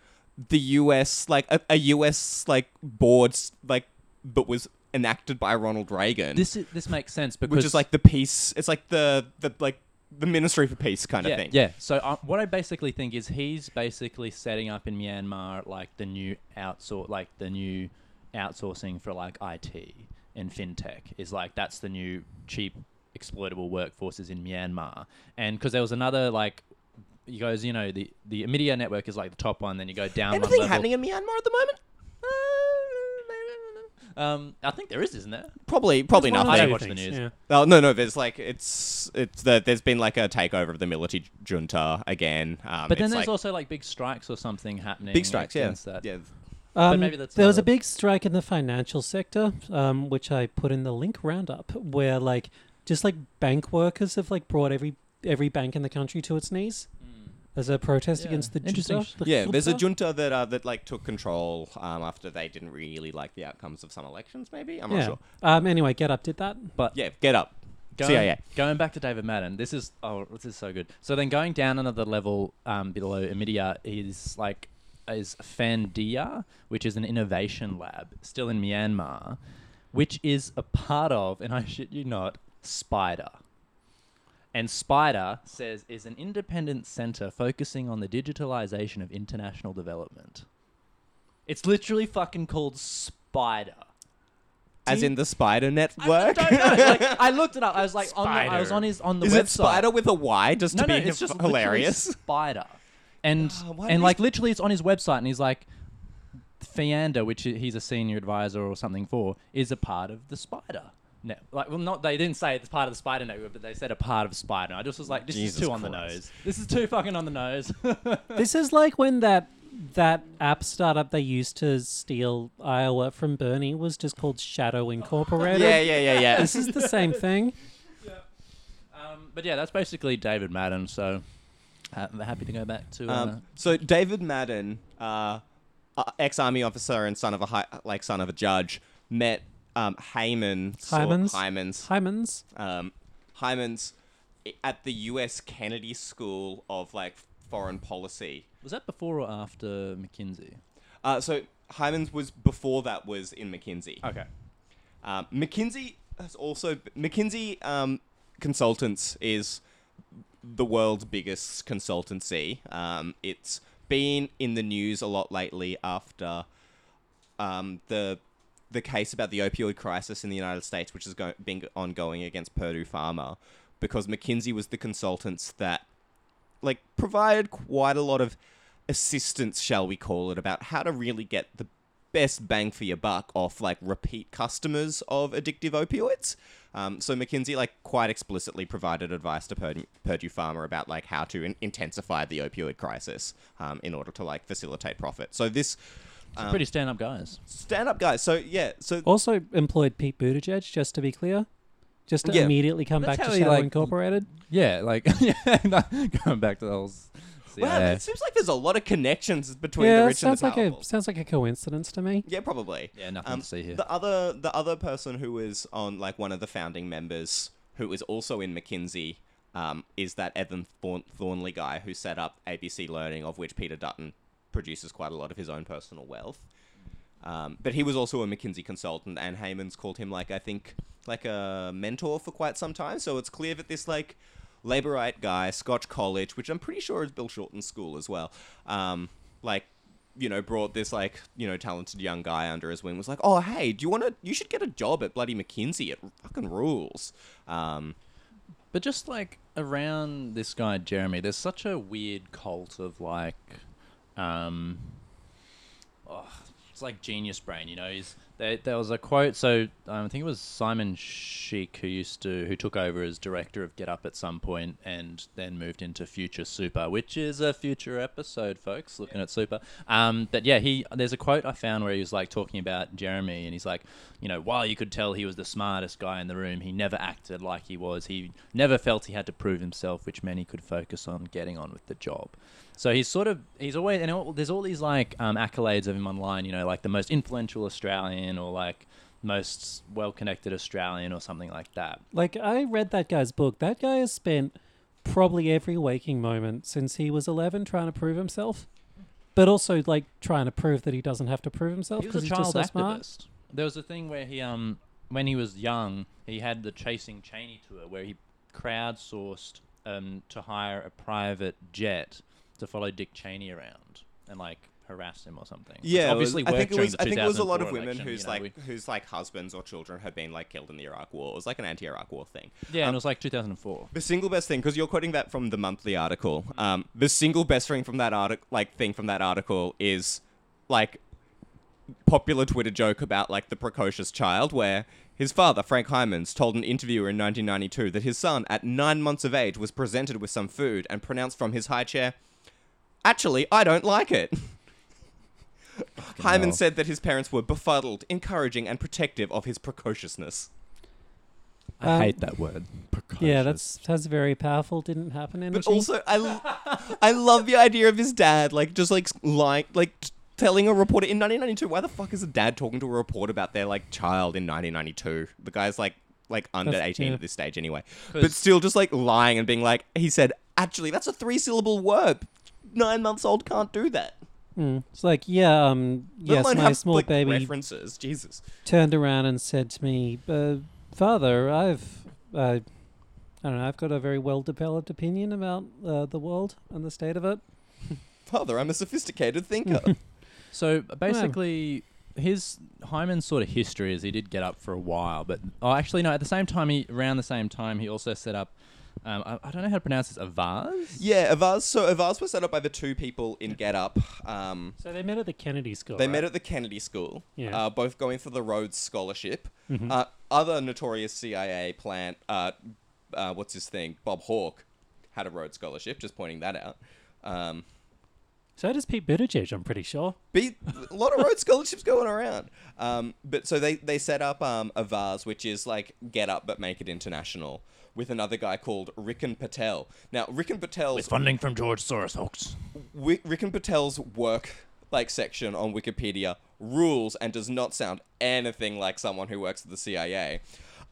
the US, like a, a US like boards like that was enacted by Ronald Reagan, This is, this makes sense because which is like the peace. It's like the the like the Ministry for Peace kind yeah, of thing. yeah. So uh, what I basically think is he's basically setting up in Myanmar like the new outsource, like the new outsourcing for like IT and fintech is like that's the new cheap exploitable workforces in Myanmar. And because there was another like. He goes, you know, the the Omidyar network is like the top one. Then you go down one Anything happening in Myanmar at the moment? Um, I think there is, isn't there? Probably, probably One or I nothing. don't two watch the things, news. yeah. Oh no, no. There's like it's it's the, there's been like a takeover of the military junta again. Um, But then it's there's like also like big strikes or something happening. big strikes. Yeah, against that. yeah. Um, maybe that's there was a another- big strike in the financial sector, um, which I put in the link roundup, where like just like bank workers have like brought every every bank in the country to its knees as a protest Yeah. against the Interesting. junta. the Yeah, there's a junta. junta that uh, that like took control um, after they didn't really like the outcomes of some elections. Maybe I'm not Yeah. sure. Um. Anyway, Get Up did that. But Yeah, get up. going, CIA. going back to David Madden, this is oh, this is so good. So then going down another level um, below Omidyar is like is Phandeeyar, which is an innovation lab still in Myanmar, which is a part of, and I shit you not, Spider. And Spider says is an independent center focusing on the digitalization of international development. It's literally fucking called Spider. As in the Spider I Network. don't know. Like, I looked it up. I was like, on the, I was on his on the Is website. it Spider with a Y just no, to no, be it's just literally hilarious? Spider, and Ah, why and do like literally, it's on his website, and he's like, Phandeeyar, which he's a senior advisor or something for, is a part of the Spider. No, like, well, not they didn't say it's part of the Spider Network, but they said a part of Spider. I just was like, this Jesus is too on the Christ. nose. This is too fucking on the nose. this is like when that that app startup they used to steal Iowa from Bernie was just called Shadow Incorporated. Yeah, yeah, yeah, yeah. This is the same thing. um, but yeah, that's basically David Madden. So ha- happy to go back to. Uh, Um, so David Madden, uh, uh, ex-army officer and son of a high, like son of a judge, met um, Hyman. Heimans. Heimans. Heimans. um, Heimans at the U.S. Kennedy School of like Foreign Policy. was that before or after McKinsey? Uh, so Heimans was before that was in McKinsey. Okay. Um, McKinsey has also McKinsey um, Consultants is the world's biggest consultancy. Um, it's been in the news a lot lately after um, the the case about the opioid crisis in the United States, which has go- been ongoing against Purdue Pharma, because McKinsey was the consultants that like provided quite a lot of assistance, shall we call it, about how to really get the best bang for your buck off like repeat customers of addictive opioids. Um, so McKinsey like quite explicitly provided advice to Purdue, Purdue Pharma about like how to in- intensify the opioid crisis um, in order to like facilitate profit. So this um, Pretty stand-up guys. stand up guys. So yeah, so Also employed Pete Buttigieg, just to be clear. just to Yeah. immediately come That's back how to he, Shadow like, Incorporated. Yeah, like yeah, no, going back to the whole. s- Wow, CIA. it seems like there's a lot of connections between Yeah, the it rich and the sounds like powerful. a sounds like a coincidence to me. Yeah, probably. Yeah, nothing Um, to see here. The other, the other person who was on like one of the founding members, who was also in McKinsey, um, is that Evan Thorn- Thornley guy who set up ABC Learning, of which Peter Dutton produces quite a lot of his own personal wealth. Um, but he was also a McKinsey consultant, and Heimans called him like I think like a mentor for quite some time. So it's clear that this like Labourite guy, Scotch College, which I'm pretty sure is Bill Shorten's school as well, um, like you know brought this like you know talented young guy under his wing. Was like, oh hey, do you want to? You should get a job at bloody McKinsey. It fucking rules. Um, But just like around this guy Jeremy, there's such a weird cult of like, um, oh, it's like genius brain. You know, he's there. There was a quote. So um, I think it was Simon Sheikh who used to who took over as director of Get Up at some point, and then moved into Future Super, which is a future episode, folks. Looking at Super. Um, but yeah, he there's a quote I found where he was like talking about Jeremy, and he's like, you know, while you could tell he was the smartest guy in the room, he never acted like he was. He never felt he had to prove himself, which meant he could focus on getting on with the job. So he's sort of he's always and all, there's all these like um, accolades of him online, you know, like the most influential Australian or like most well-connected Australian or something like that. Like I read that guy's book. That guy has spent probably every waking moment since he was 11 trying to prove himself, but also like trying to prove that he doesn't have to prove himself because was he's just so smart. activist. There was a thing where he um when he was young, he had the Chasing Cheney tour where he crowdsourced um to hire a private jet to follow Dick Cheney around and like harass him or something. Yeah, it was- obviously I think it was. I think it was a lot of women election, whose you know, like we- whose like husbands or children had been like killed in the Iraq War. It was like an anti-Iraq War thing. yeah, and Um, it was like 2004. The single best thing, because you're quoting that from the monthly article. Um, the single best thing from that article, like thing from that article, is like popular Twitter joke about like the precocious child, where his father Frank Heimans told an interviewer in 1992 that his son, at nine months of age, was presented with some food and pronounced from his high chair, "Actually, I don't like it." Hyman hell. said that his parents were befuddled, encouraging, and protective of his precociousness. I Um, hate that word. Yeah, that's that's very powerful. Didn't happen in But also, I, l- I love the idea of his dad, like just like lying, like t- telling a reporter in 1992. Why the fuck is a dad talking to a reporter about their like child in 1992? The guy's like like under That's- 18 yeah. at this stage anyway, But still just like lying and being like, he said, actually, that's a three syllable word. Nine months old can't do that. Mm. It's like, yeah, um, Let yes, my have, small like, baby references. Jesus. turned around and said to me, uh, "Father, I've, uh, I don't know, I've got a very well developed opinion about uh, the world and the state of it." Father, I'm a sophisticated thinker. So basically, his Heimans sort of history is he did get up for a while, but oh, actually no. At the same time, he around the same time he also set up. Um, I, I don't know how to pronounce this. Avaaz. yeah, Avaaz. So Avaaz was set up by the two people in Get Up. Um, So they met at the Kennedy School. They right? met at the Kennedy School, Yeah. uh, both going for the Rhodes Scholarship. Mhm. Uh, other notorious CIA plant, uh, uh, what's his thing? Bob Hawke had a Rhodes Scholarship, just pointing that out. Um, So does Pete Buttigieg. I'm pretty sure. be, a lot of Rhodes Scholarships going around. Um, but so they, they set up um, Avaaz, which is like Get Up but Make It International, with another guy called Ricken Patel. Now, Ricken Patel's It's funding from George Soros, folks. Wi- Ricken Patel's work like section on Wikipedia rules and does not sound anything like someone who works at the CIA.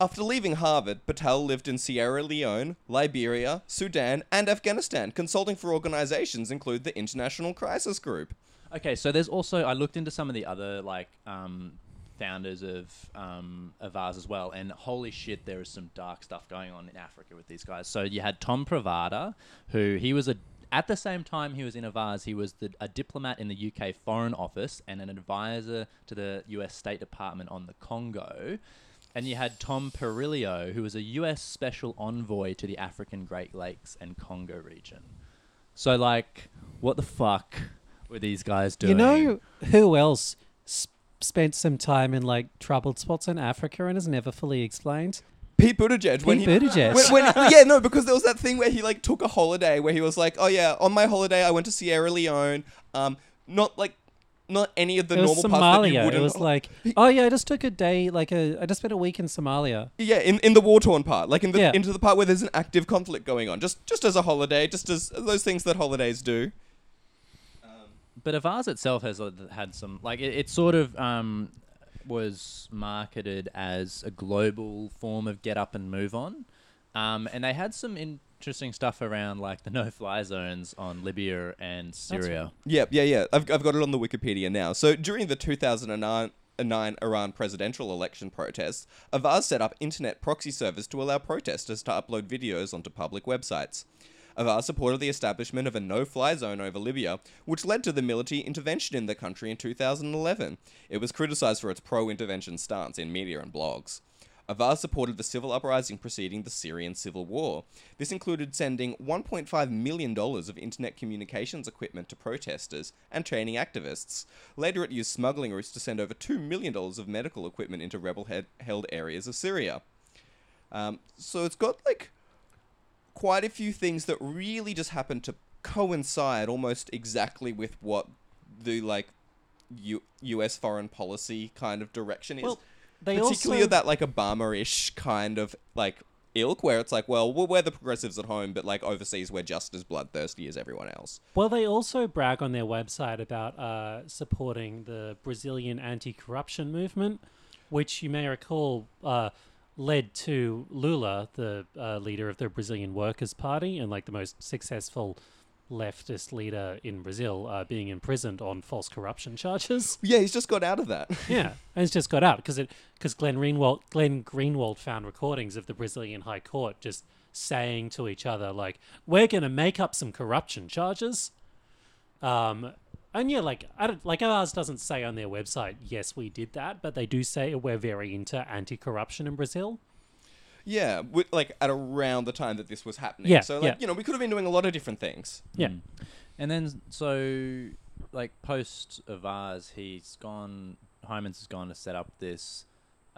After leaving Harvard, Patel lived in Sierra Leone, Liberia, Sudan, and Afghanistan, consulting for organizations include the International Crisis Group. Okay, so there's also I looked into some of the other like um, founders of um, Avaaz as well, and holy shit, there is some dark stuff going on in Africa with these guys. So you had Tom Pravda, who he was a at the same time he was in Avaaz, he was the, a diplomat in the UK Foreign Office and an advisor to the US State Department on the Congo. And you had Tom Perriello, who was a US special envoy to the African Great Lakes and Congo region. So, like, what the fuck were these guys doing? You know who else spent some time in like troubled spots in Africa and is never fully explained? Pete Buttigieg. when Pete he, Buttigieg. When, when, yeah, no, because there was that thing where he like took a holiday where he was like, "Oh yeah, on my holiday I went to Sierra Leone. Um, not like, not any of the it was normal parts that Somalia. It was like, oh yeah, I just took a day, like a, I just spent a week in Somalia. yeah, in, in the war torn part, like in the Yeah. into the part where there's an active conflict going on, just just as a holiday, just as those things that holidays do. But Avaaz itself has uh, had some like it, it sort of um, was marketed as a global form of get up and move on, um, and they had some interesting stuff around like the no-fly zones on Libya and Syria. Yeah, yeah, yeah. I've, I've got it on the Wikipedia now. So during the 2009 nine Iran presidential election protests, Avaaz set up internet proxy servers to allow protesters to upload videos onto public websites. Avaaz supported the establishment of a no-fly zone over Libya, which led to the military intervention in the country in 2011. It was criticized for its pro-intervention stance in media and blogs. Avaaz supported the civil uprising preceding the Syrian civil war. This included sending $1.5 million of internet communications equipment to protesters and training activists. Later, it used smuggling routes to send over $2 million of medical equipment into rebel held areas of Syria. Um, so it's got like quite a few things that really just happen to coincide almost exactly with what the like U- U.S. foreign policy kind of direction is. Well, they Particularly also that like Obama-ish kind of like ilk, where it's like, well, we're we're the progressives at home, but like overseas, we're just as bloodthirsty as everyone else. Well, they also brag on their website about uh, supporting the Brazilian anti-corruption movement, which you may recall uh, led to Lula, the uh, leader of the Brazilian Workers' Party and like the most successful leftist leader in Brazil, uh, being imprisoned on false corruption charges. Yeah, he's just got out of that. yeah, and it's just got out because it because Glenn Greenwald Glenn Greenwald found recordings of the Brazilian High Court just saying to each other like, "We're gonna make up some corruption charges." Um, and yeah, like I don't like ours doesn't say on their website, "Yes, we did that," but they do say we're very into anti-corruption in Brazil. yeah, wi- like at around the time that this was happening. Yeah, so like yeah. you know, we could have been doing a lot of different things. Yeah, And then so like post Avaaz, he's gone. Heimans has gone to set up this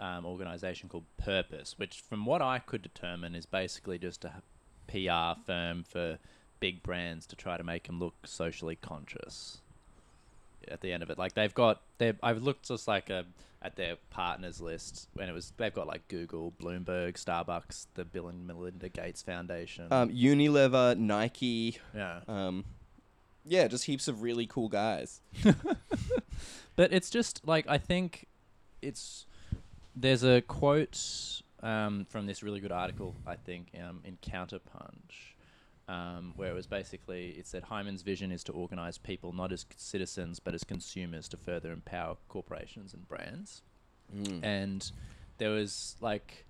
um, organization called Purpose, which, from what I could determine, is basically just a PR firm for big brands to try to make them look socially conscious. At the end of it, like they've got, they I've looked just like a at their partners list, and it was they've got like Google, Bloomberg, Starbucks, the Bill and Melinda Gates Foundation. Um, Unilever, Nike, yeah, um, yeah, just heaps of really cool guys. But it's just like I think it's there's a quote um, from this really good article I think um, in Counterpunch um, where it was basically it said Heimans vision is to organize people not as citizens but as consumers to further empower corporations and brands. And there was like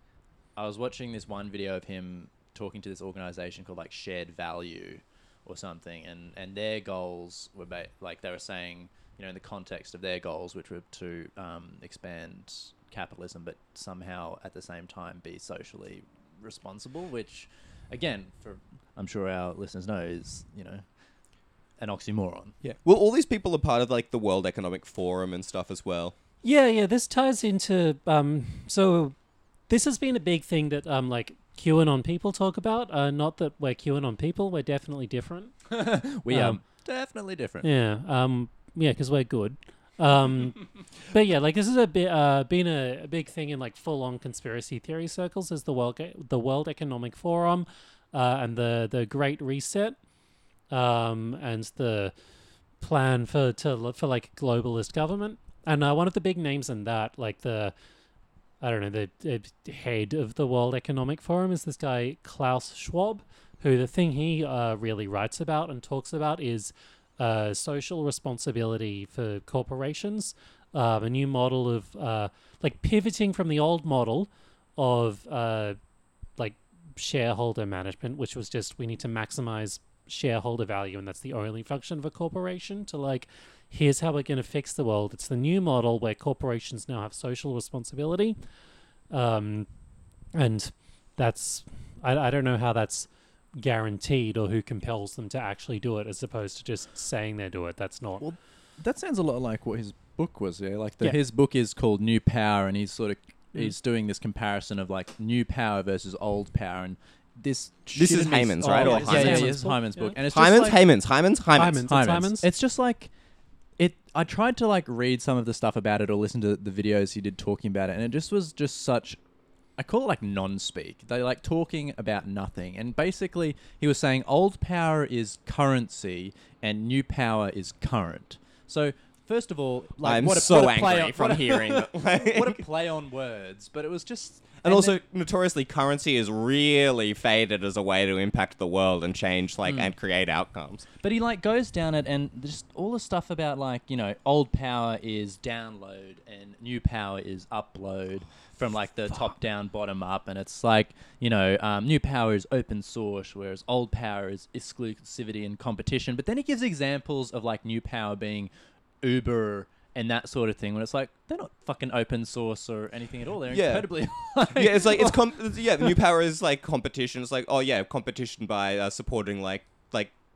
I was watching this one video of him talking to this organization called like Shared Value or something, and and their goals were ba- like they were saying, you know, in the context of their goals, which were to um, expand capitalism, but somehow at the same time be socially responsible, which again, for I'm sure our listeners know is you know an oxymoron. Yeah. Well, all these people are part of like the World Economic Forum and stuff as well. Yeah, yeah. This ties into um. So, this has been a big thing that um like QAnon people talk about. Uh, not that we're QAnon people. We're definitely different. We are Um, definitely different. Yeah. Um. Yeah, because we're good. Um. but yeah, like this is a bit uh been a, a big thing in like full on conspiracy theory circles. Is the world the World Economic Forum, uh, and the the Great Reset, um, and the plan for to for like globalist government. And uh, one of the big names in that, like the, I don't know, the, the head of the World Economic Forum is this guy Klaus Schwab, who the thing he uh, really writes about and talks about is uh, social responsibility for corporations, um, a new model of uh, like pivoting from the old model of uh, like shareholder management, which was just we need to maximize shareholder value, and that's the only function of a corporation. To like, here's how we're going to fix the world. It's the new model where corporations now have social responsibility, um, and that's I, I don't know how that's guaranteed or who compels them to actually do it as opposed to just saying they do it that's not Well, That sounds a lot like what his book was. Yeah, like the, Yeah. his book is called New Power, and he's sort of Mm. he's doing this comparison of like new power versus old power, and this This is shouldn't Hyman's, Oh, right? yeah, Or it's yeah, yeah, Hyman's? yeah, Hyman's it's book, Hyman's yeah. book, and it's Hyman's, just like, Hyman's, Hyman's, Hyman's. Hyman's. It's Hyman's. It's just like it I tried to like read some of the stuff about it or listen to the videos he did talking about it, and it just was just such. I call it like non-speak. They like talking about nothing, and basically he was saying old power is currency and new power is current. So first of all, like I'm what a, so what a play angry on, from what a- hearing that. what a play on words, but it was just And also, then- notoriously, currency is really faded as a way to impact the world and change, like, hmm. and create outcomes. But he like goes down it and just all the stuff about like you know old power is download and new power is upload from like the top down bottom up and it's like you know um, new power is open source whereas old power is exclusivity and competition. But then he gives examples of like new power being Uber and that sort of thing when it's like they're not fucking open source or anything at all. They're Yeah. incredibly yeah, it's like it's com- yeah. The new power is like competition. It's like oh yeah, competition by uh, supporting like like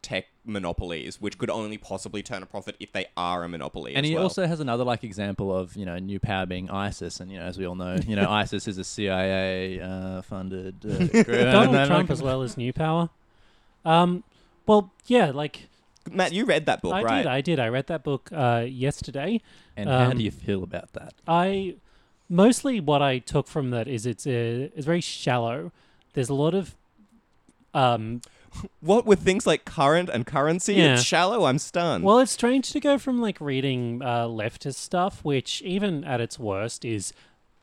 tech monopolies, which could only possibly turn a profit if they are a monopoly. And as he well. also has another like example of you know new power being ISIS, and you know as we all know, you know ISIS is a CIA uh, funded uh, group. Donald Trump as well as New Power. Um, well, yeah, like Matt, you read that book, I right? did, I did. I read that book uh, yesterday. And how Um, do you feel about that? I mostly what I took from that is it's a it's very shallow. There's a lot of um what with things like current and currency? Yeah. It's shallow. I'm stunned. well it's strange to go from like reading uh leftist stuff which even at its worst is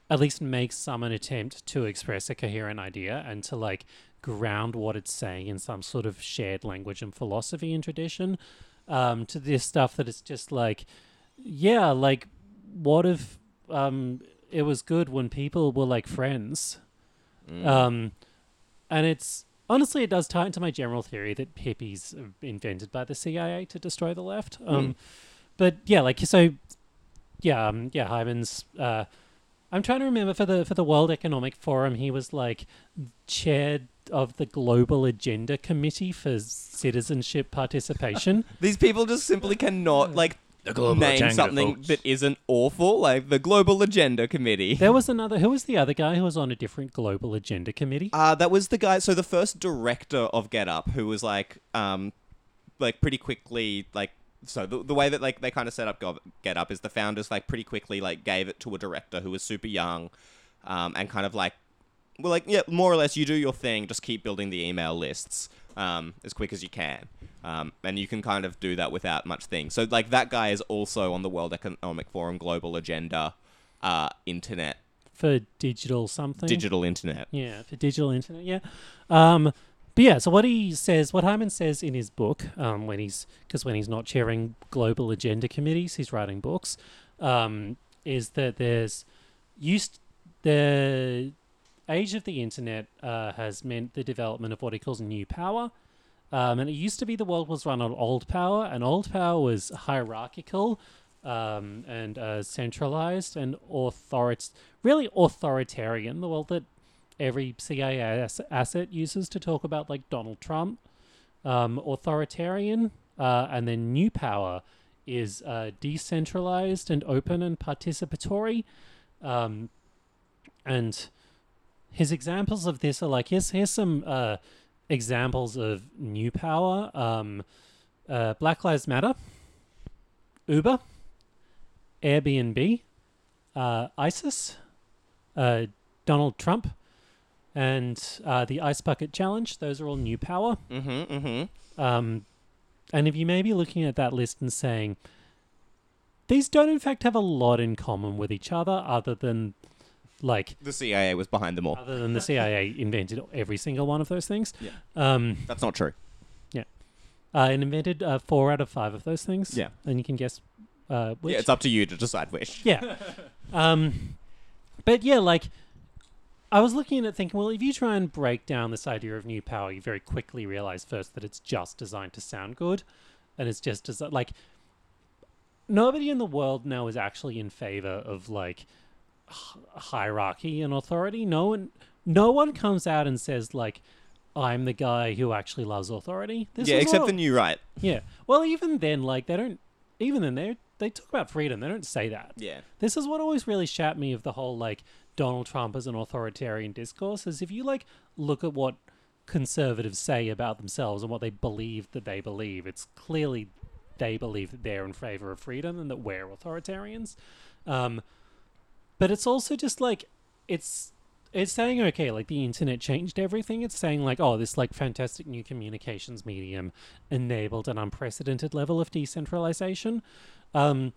at least makes some an attempt to express a coherent idea and to like ground what it's saying in some sort of shared language and philosophy and tradition um to this stuff that it's just like yeah like what if um it was good when people were like friends um and it's honestly it does tie into my general theory that hippies are invented by the cia to destroy the left um but yeah like so yeah um yeah Heimans uh i'm trying to remember for the for the world economic forum he was like chair of the global agenda committee for citizenship participation. These people just simply cannot like name agenda, something folks. that isn't awful, like the Global Agenda Committee. There was another. Who was the other guy who was on a different global agenda committee? Uh, that was the guy. So the first director of Get Up, who was like, um, like pretty quickly, like, so the, the way that like they kind of set up Gov- Get Up is the founders like pretty quickly like gave it to a director who was super young, um, and kind of like, well, like yeah, more or less, you do your thing, just keep building the email lists, um, as quick as you can. Um, and you can kind of do that without much thing. So like that guy is also on the World Economic Forum Global Agenda, uh, internet, for digital something. digital internet. Yeah, for digital internet. Yeah. Um, but yeah, so what he says, what Hyman says in his book, um, when he's because when he's not chairing global agenda committees, he's writing books. Um, is that there's used the age of the internet uh, has meant the development of what he calls new power. Um, and it used to be the world was run on old power, and old power was hierarchical um, and uh, centralized and authorit- really authoritarian. The world that every CIA ass- asset uses to talk about, like Donald Trump, um, authoritarian, uh, and then new power is uh, decentralized and open and participatory. Um, and his examples of this are like here's here's some uh, examples of new power. Um, uh, Black Lives Matter, Uber, Airbnb, uh, ISIS, uh, Donald Trump, and uh, the Ice Bucket Challenge. Those are all new power. Mm-hmm. Mm-hmm. Um, and if you may be looking at that list and saying, these don't in fact have a lot in common with each other, other than like The CIA was behind them all. other than the CIA invented every single one of those things. Yeah. Um, That's not true. Yeah. Uh, and invented uh, four out of five of those things. Yeah. And you can guess uh, which. Yeah, it's up to you to decide which. Yeah. um, but yeah, like I was looking at it thinking, well, if you try and break down this idea of new power, you very quickly realize first that it's just designed to sound good, and it's just desi- like nobody in the world now is actually in favor of like hierarchy and authority. No one, no one comes out and says like. I'm the guy who actually loves authority. This yeah, is except what- the new right. yeah. Well, even then, like they don't. Even then, they they talk about freedom. They don't say that. Yeah. This is what always really shat me of the whole like Donald Trump as an authoritarian discourse. Is if you like look at what conservatives say about themselves and what they believe that they believe, it's clearly they believe that they're in favor of freedom and that we're authoritarians. Um, but it's also just like it's it's saying okay, like the internet changed everything. It's saying like oh, this like fantastic new communications medium enabled an unprecedented level of decentralization. Um,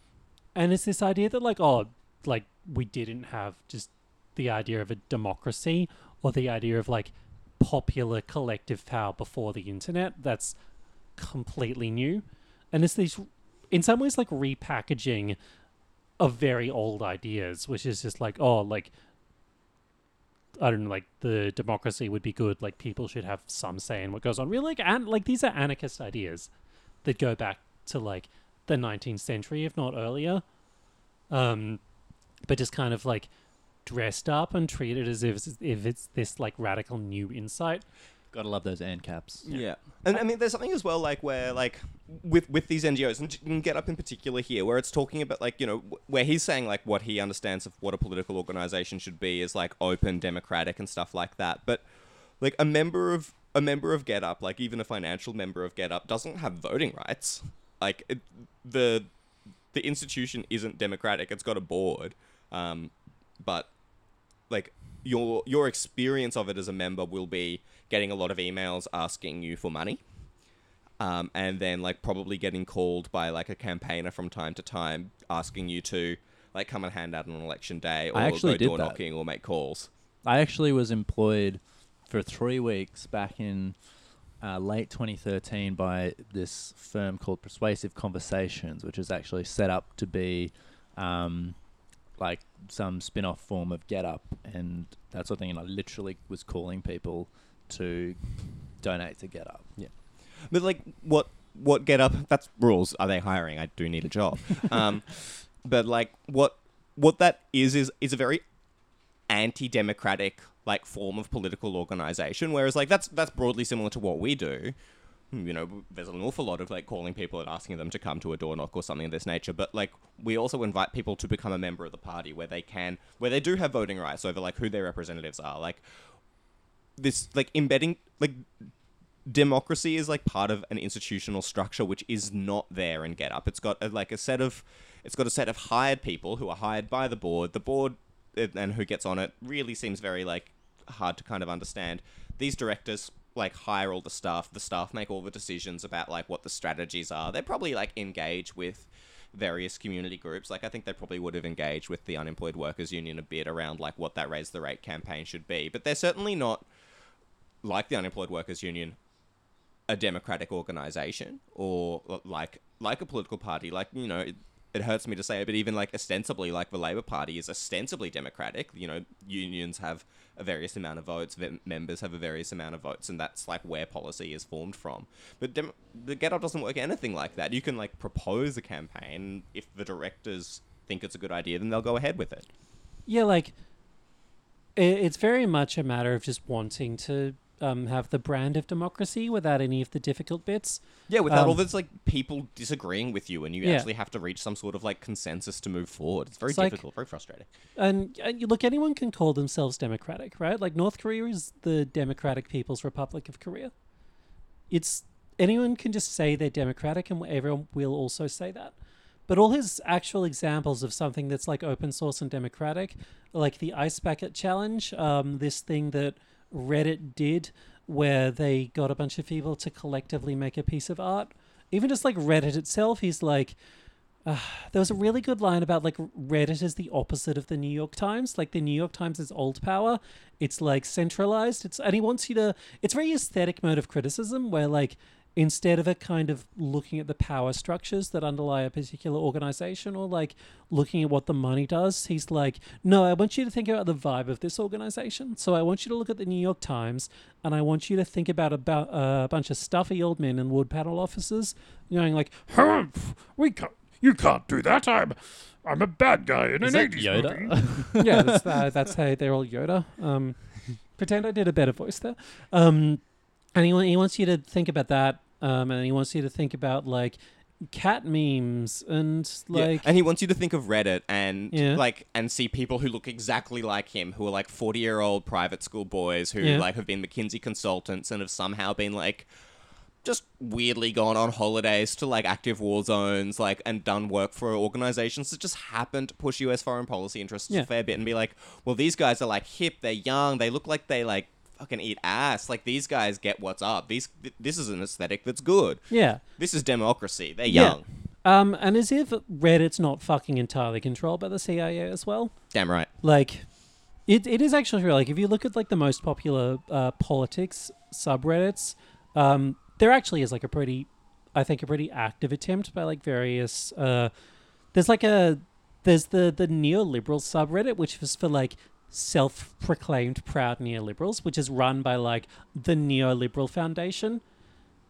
and it's this idea that like oh, like we didn't have just the idea of a democracy or the idea of like popular collective power before the internet. That's completely new, and it's these in some ways like repackaging of very old ideas, which is just like, oh, like I don't know, like the democracy would be good, like people should have some say in what goes on. Really, like, and like these are anarchist ideas that go back to like the 19th century, if not earlier. Um, but just kind of like dressed up and treated as if if it's this like radical new insight. Gotta love those and caps. Yeah. And I mean, there's something as well, like where, like, with with these NGOs, and you can get up in particular here, where it's talking about, like, you know, wh- where he's saying, like, what he understands of what a political organization should be is like open, democratic, and stuff like that. But like a member of a member of Get Up, like even a financial member of Get Up, doesn't have voting rights. Like it, the the institution isn't democratic. It's got a board, um, but like your your experience of it as a member will be getting a lot of emails asking you for money um, and then like probably getting called by like a campaigner from time to time asking you to like come and hand out on election day or I actually go did door that. knocking or make calls I actually was employed for three weeks back in uh, late 2013 by this firm called Persuasive Conversations, which is actually set up to be um, like some spin off form of Get Up and that sort of thing. And I literally was calling people to donate to Get Up. Yeah. But like, what what get up? That's rules. Are they hiring? I do need a job. um, but like, what what that is is is a very anti-democratic like form of political organization. Whereas like that's that's broadly similar to what we do. Hmm, You know, there's an awful lot of like calling people and asking them to come to a door knock or something of this nature. But like, we also invite people to become a member of the party where they can, where they do have voting rights over like who their representatives are. Like this, like embedding like democracy is like part of an institutional structure which is not there in Get Up. It's got a, like a set of it's got a set of hired people who are hired by the board. The board uh, and who gets on it really seems very like hard to kind of understand. These directors like hire all the staff. The staff make all the decisions about like what the strategies are. They probably like engage with various community groups. Like I think they probably would have engaged with the unemployed workers union a bit around like what that raise the rate campaign should be. But they're certainly not like the unemployed workers union a democratic organization or like like a political party like you know it, it hurts me to say it but even like ostensibly like the labor party is ostensibly democratic. You know unions have a various amount of votes members have a various amount of votes and that's like where policy is formed from. But dem- the get up doesn't work anything like that. You can like propose a campaign. If the directors think it's a good idea then they'll go ahead with it. Yeah, like it's very much a matter of just wanting to um, have the brand of democracy without any of the difficult bits. yeah without all Um, this like people disagreeing with you and you Yeah. actually have to reach some sort of like consensus to move forward it's very It's like- difficult very frustrating And, and you look, anyone can call themselves democratic, right? Like North Korea is the Democratic People's Republic of Korea. It's anyone can just say they're democratic, and everyone will also say that. But all his actual examples of something that's like open source and democratic, like the Ice Bucket Challenge, um, this thing that Reddit did, where they got a bunch of people to collectively make a piece of art. Even just like Reddit itself, he's like, uh, there was a really good line about like Reddit is the opposite of the New York Times. Like the New York Times is old power. It's like centralized. It's and he wants you to. It's very aesthetic mode of criticism where like instead of a kind of looking at the power structures that underlie a particular organization or like looking at what the money does, he's like, no, I want you to think about the vibe of this organization. So I want you to look at the New York Times and I want you to think about about uh, a bunch of stuffy old men in wood panel offices going like, Humph! We can't. You can't do that. I'm. I'm a bad guy in Is an that 80s movie. Yeah, that's, uh, that's how they're all Yoda. Um, pretend I did a better voice there. Um, and he, he wants you to think about that. Um, and he wants you to think about like cat memes and Yeah, like and he wants you to think of Reddit and Yeah. like and see people who look exactly like him, who are like forty year old private school boys who Yeah. like have been McKinsey consultants and have somehow been like just weirdly gone on holidays to like active war zones, like and done work for organizations that just happen to push US foreign policy interests Yeah. a fair bit and be like, well, these guys are like hip, they're young, they look like they like fucking eat ass. Like these guys get what's up. These th- this is an aesthetic that's good. Yeah. This is democracy. They're Yeah. young. Um, and as if Reddit's not fucking entirely controlled by the CIA as well. Damn right. Like, it, it is actually real. Like, if you look at like the most popular uh, politics subreddits, um, there actually is like a pretty, I think, a pretty active attempt by like various. Uh, there's like a there's the the neoliberal subreddit, which is for like self-proclaimed proud neoliberals, which is run by like the Neoliberal Foundation,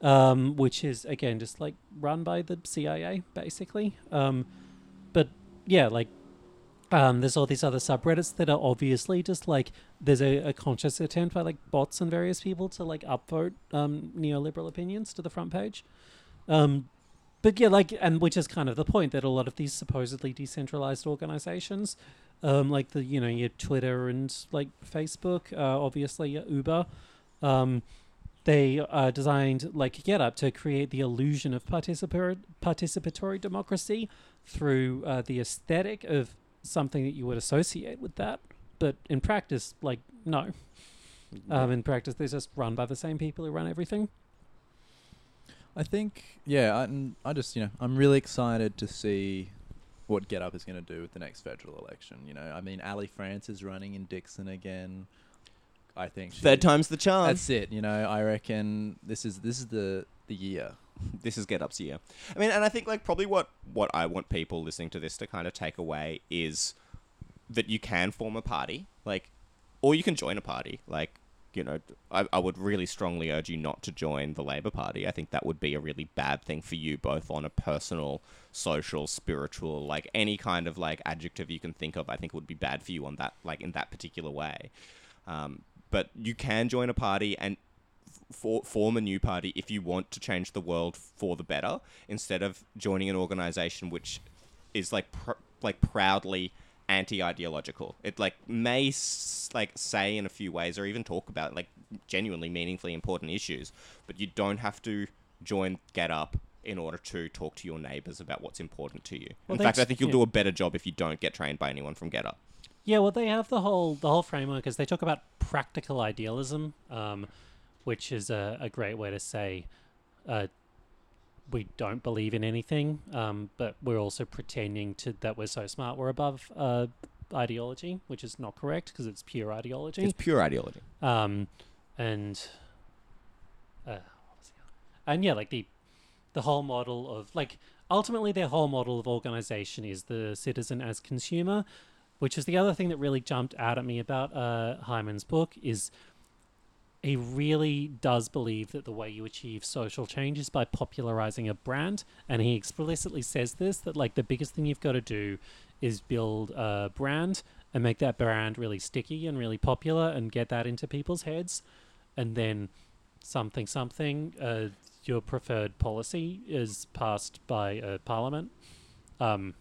um, which is again just like run by the CIA basically. Um, but yeah, like um, there's all these other subreddits that are obviously just like there's a, a conscious attempt by like bots and various people to like upvote um, neoliberal opinions to the front page. Um, but yeah, like, and which is kind of the point that a lot of these supposedly decentralized organizations, um, like the you know your Twitter and like Facebook, uh, obviously your Uber, um, they are designed like GetUp to create the illusion of participatory participatory democracy through uh, the aesthetic of something that you would associate with that. But in practice, like no. Um, in practice, they're just run by the same people who run everything. I think, yeah, I, I just, you know, I'm really excited to see what Get Up is going to do with the next federal election. You know, I mean, Ali France is running in Dickson again. I think she- Third time's the charm. That's it. You know, I reckon this is this is the the year. this is Get Up's year. I mean, and I think like probably what what I want people listening to this to kind of take away is that you can form a party, like, or you can join a party. Like, you know, I, I would really strongly urge you not to join the Labour Party. I think that would be a really bad thing for you, both on a personal, social, spiritual, like any kind of like adjective you can think of. I think would be bad for you on that, like in that particular way. Um, but you can join a party and for, form a new party if you want to change the world for the better instead of joining an organization which is like pr- like proudly anti-ideological. It like may s- like say in a few ways or even talk about like genuinely meaningfully important issues but you don't have to join get up in order to talk to your neighbors about what's important to you. Well, in fact i think you'll yeah. do a better job if you don't get trained by anyone from get up Yeah, well, they have the whole the whole framework is they talk about practical idealism, um, which is a, a great way to say uh, we don't believe in anything, um, but we're also pretending to that we're so smart we're above uh, ideology, which is not correct because it's pure ideology. it's pure ideology um, and uh, what was the other- and yeah, like the the whole model of like ultimately their whole model of organization is the citizen as consumer, which is the other thing that really jumped out at me about uh, Heimans book is he really does believe that the way you achieve social change is by popularizing a brand. And he explicitly says this that like the biggest thing you've got to do is build a brand and make that brand really sticky and really popular and get that into people's heads. And then something something uh, your preferred policy is passed by a parliament. Um,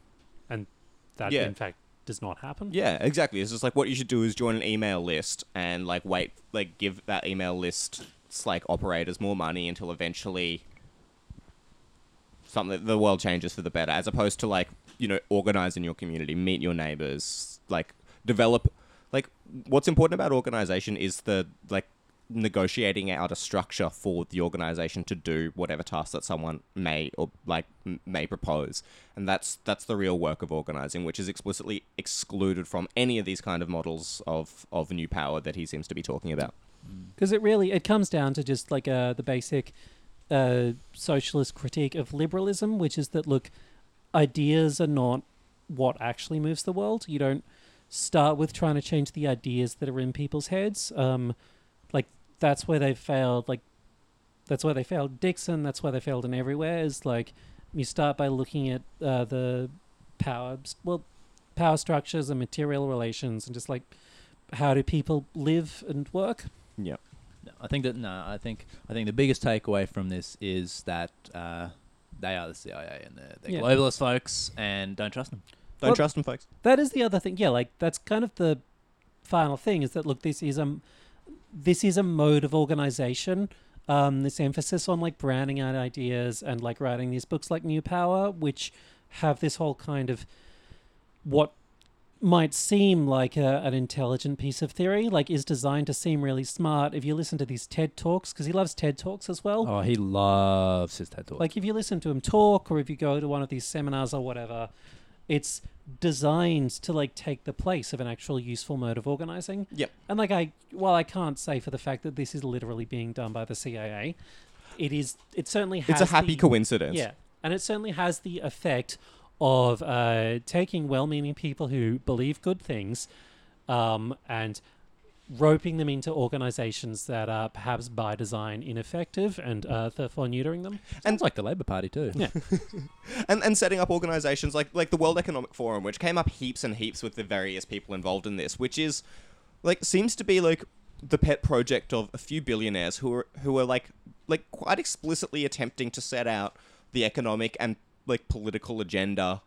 and that Yeah. in fact does not happen Yeah, exactly. It's just like what you should do is join an email list and like wait, like give that email list like operators more money until eventually something the world changes for the better, as opposed to like you know organize in your community, meet your neighbors, like develop. Like what's important about organization is the like negotiating out a structure for the organization to do whatever task that someone may or like may propose and that's that's the real work of organizing which is explicitly excluded from any of these kind of models of of new power that he seems to be talking about because it really it comes down to just like uh, the basic uh, socialist critique of liberalism, which is that look, ideas are not what actually moves the world. You don't start with trying to change the ideas that are in people's heads. Um, like that's where they failed. Like that's why they failed Dickson. That's why they failed in everywhere. Is like you start by looking at uh, the power, well, power structures and material relations, and just like how do people live and work. yeah No, I think that no, I think I think the biggest takeaway from this is that uh, they are the CIA and they're, they're Yeah. globalist folks, and don't trust them. don't Well- trust them folks that is the other thing. Yeah, like that's kind of the final thing is that look, this is a this is a mode of organization um, this emphasis on like branding out ideas and like writing these books like New Power, which have this whole kind of what might seem like a, an intelligent piece of theory, like is designed to seem really smart. If you listen to these TED talks, because he loves TED talks as well. Oh, he loves his TED talks. Like if you listen to him talk, or if you go to one of these seminars or whatever, it's designed to like take the place of an actual useful mode of organizing. Yep. And like I, while I can't say for the fact that this is literally being done by the CIA, it is. It certainly has. It's a happy the- coincidence. Yeah, and it certainly has the effect of uh, taking well-meaning people who believe good things, um, and roping them into organizations that are perhaps by design ineffective and uh, therefore neutering them. Sounds like the Labor Party too. Yeah. and and setting up organizations like like the World Economic Forum, which came up heaps and heaps with the various people involved in this, which is like seems to be like the pet project of a few billionaires who are who are like like quite explicitly attempting to set out the economic and like political agenda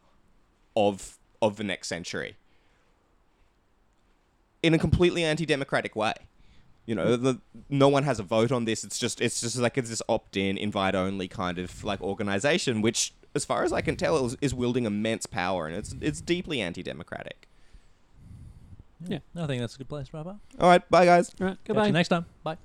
of of the next century in a completely anti-democratic way. You know, the, no one has a vote on this. It's just it's just like it's this opt-in, invite-only kind of like organization, which, as far as I can tell, is, is wielding immense power, and it's it's deeply anti-democratic. Yeah, I think that's a good place to wrap up. All right, bye guys. All right, Catch goodbye. you next time. Bye.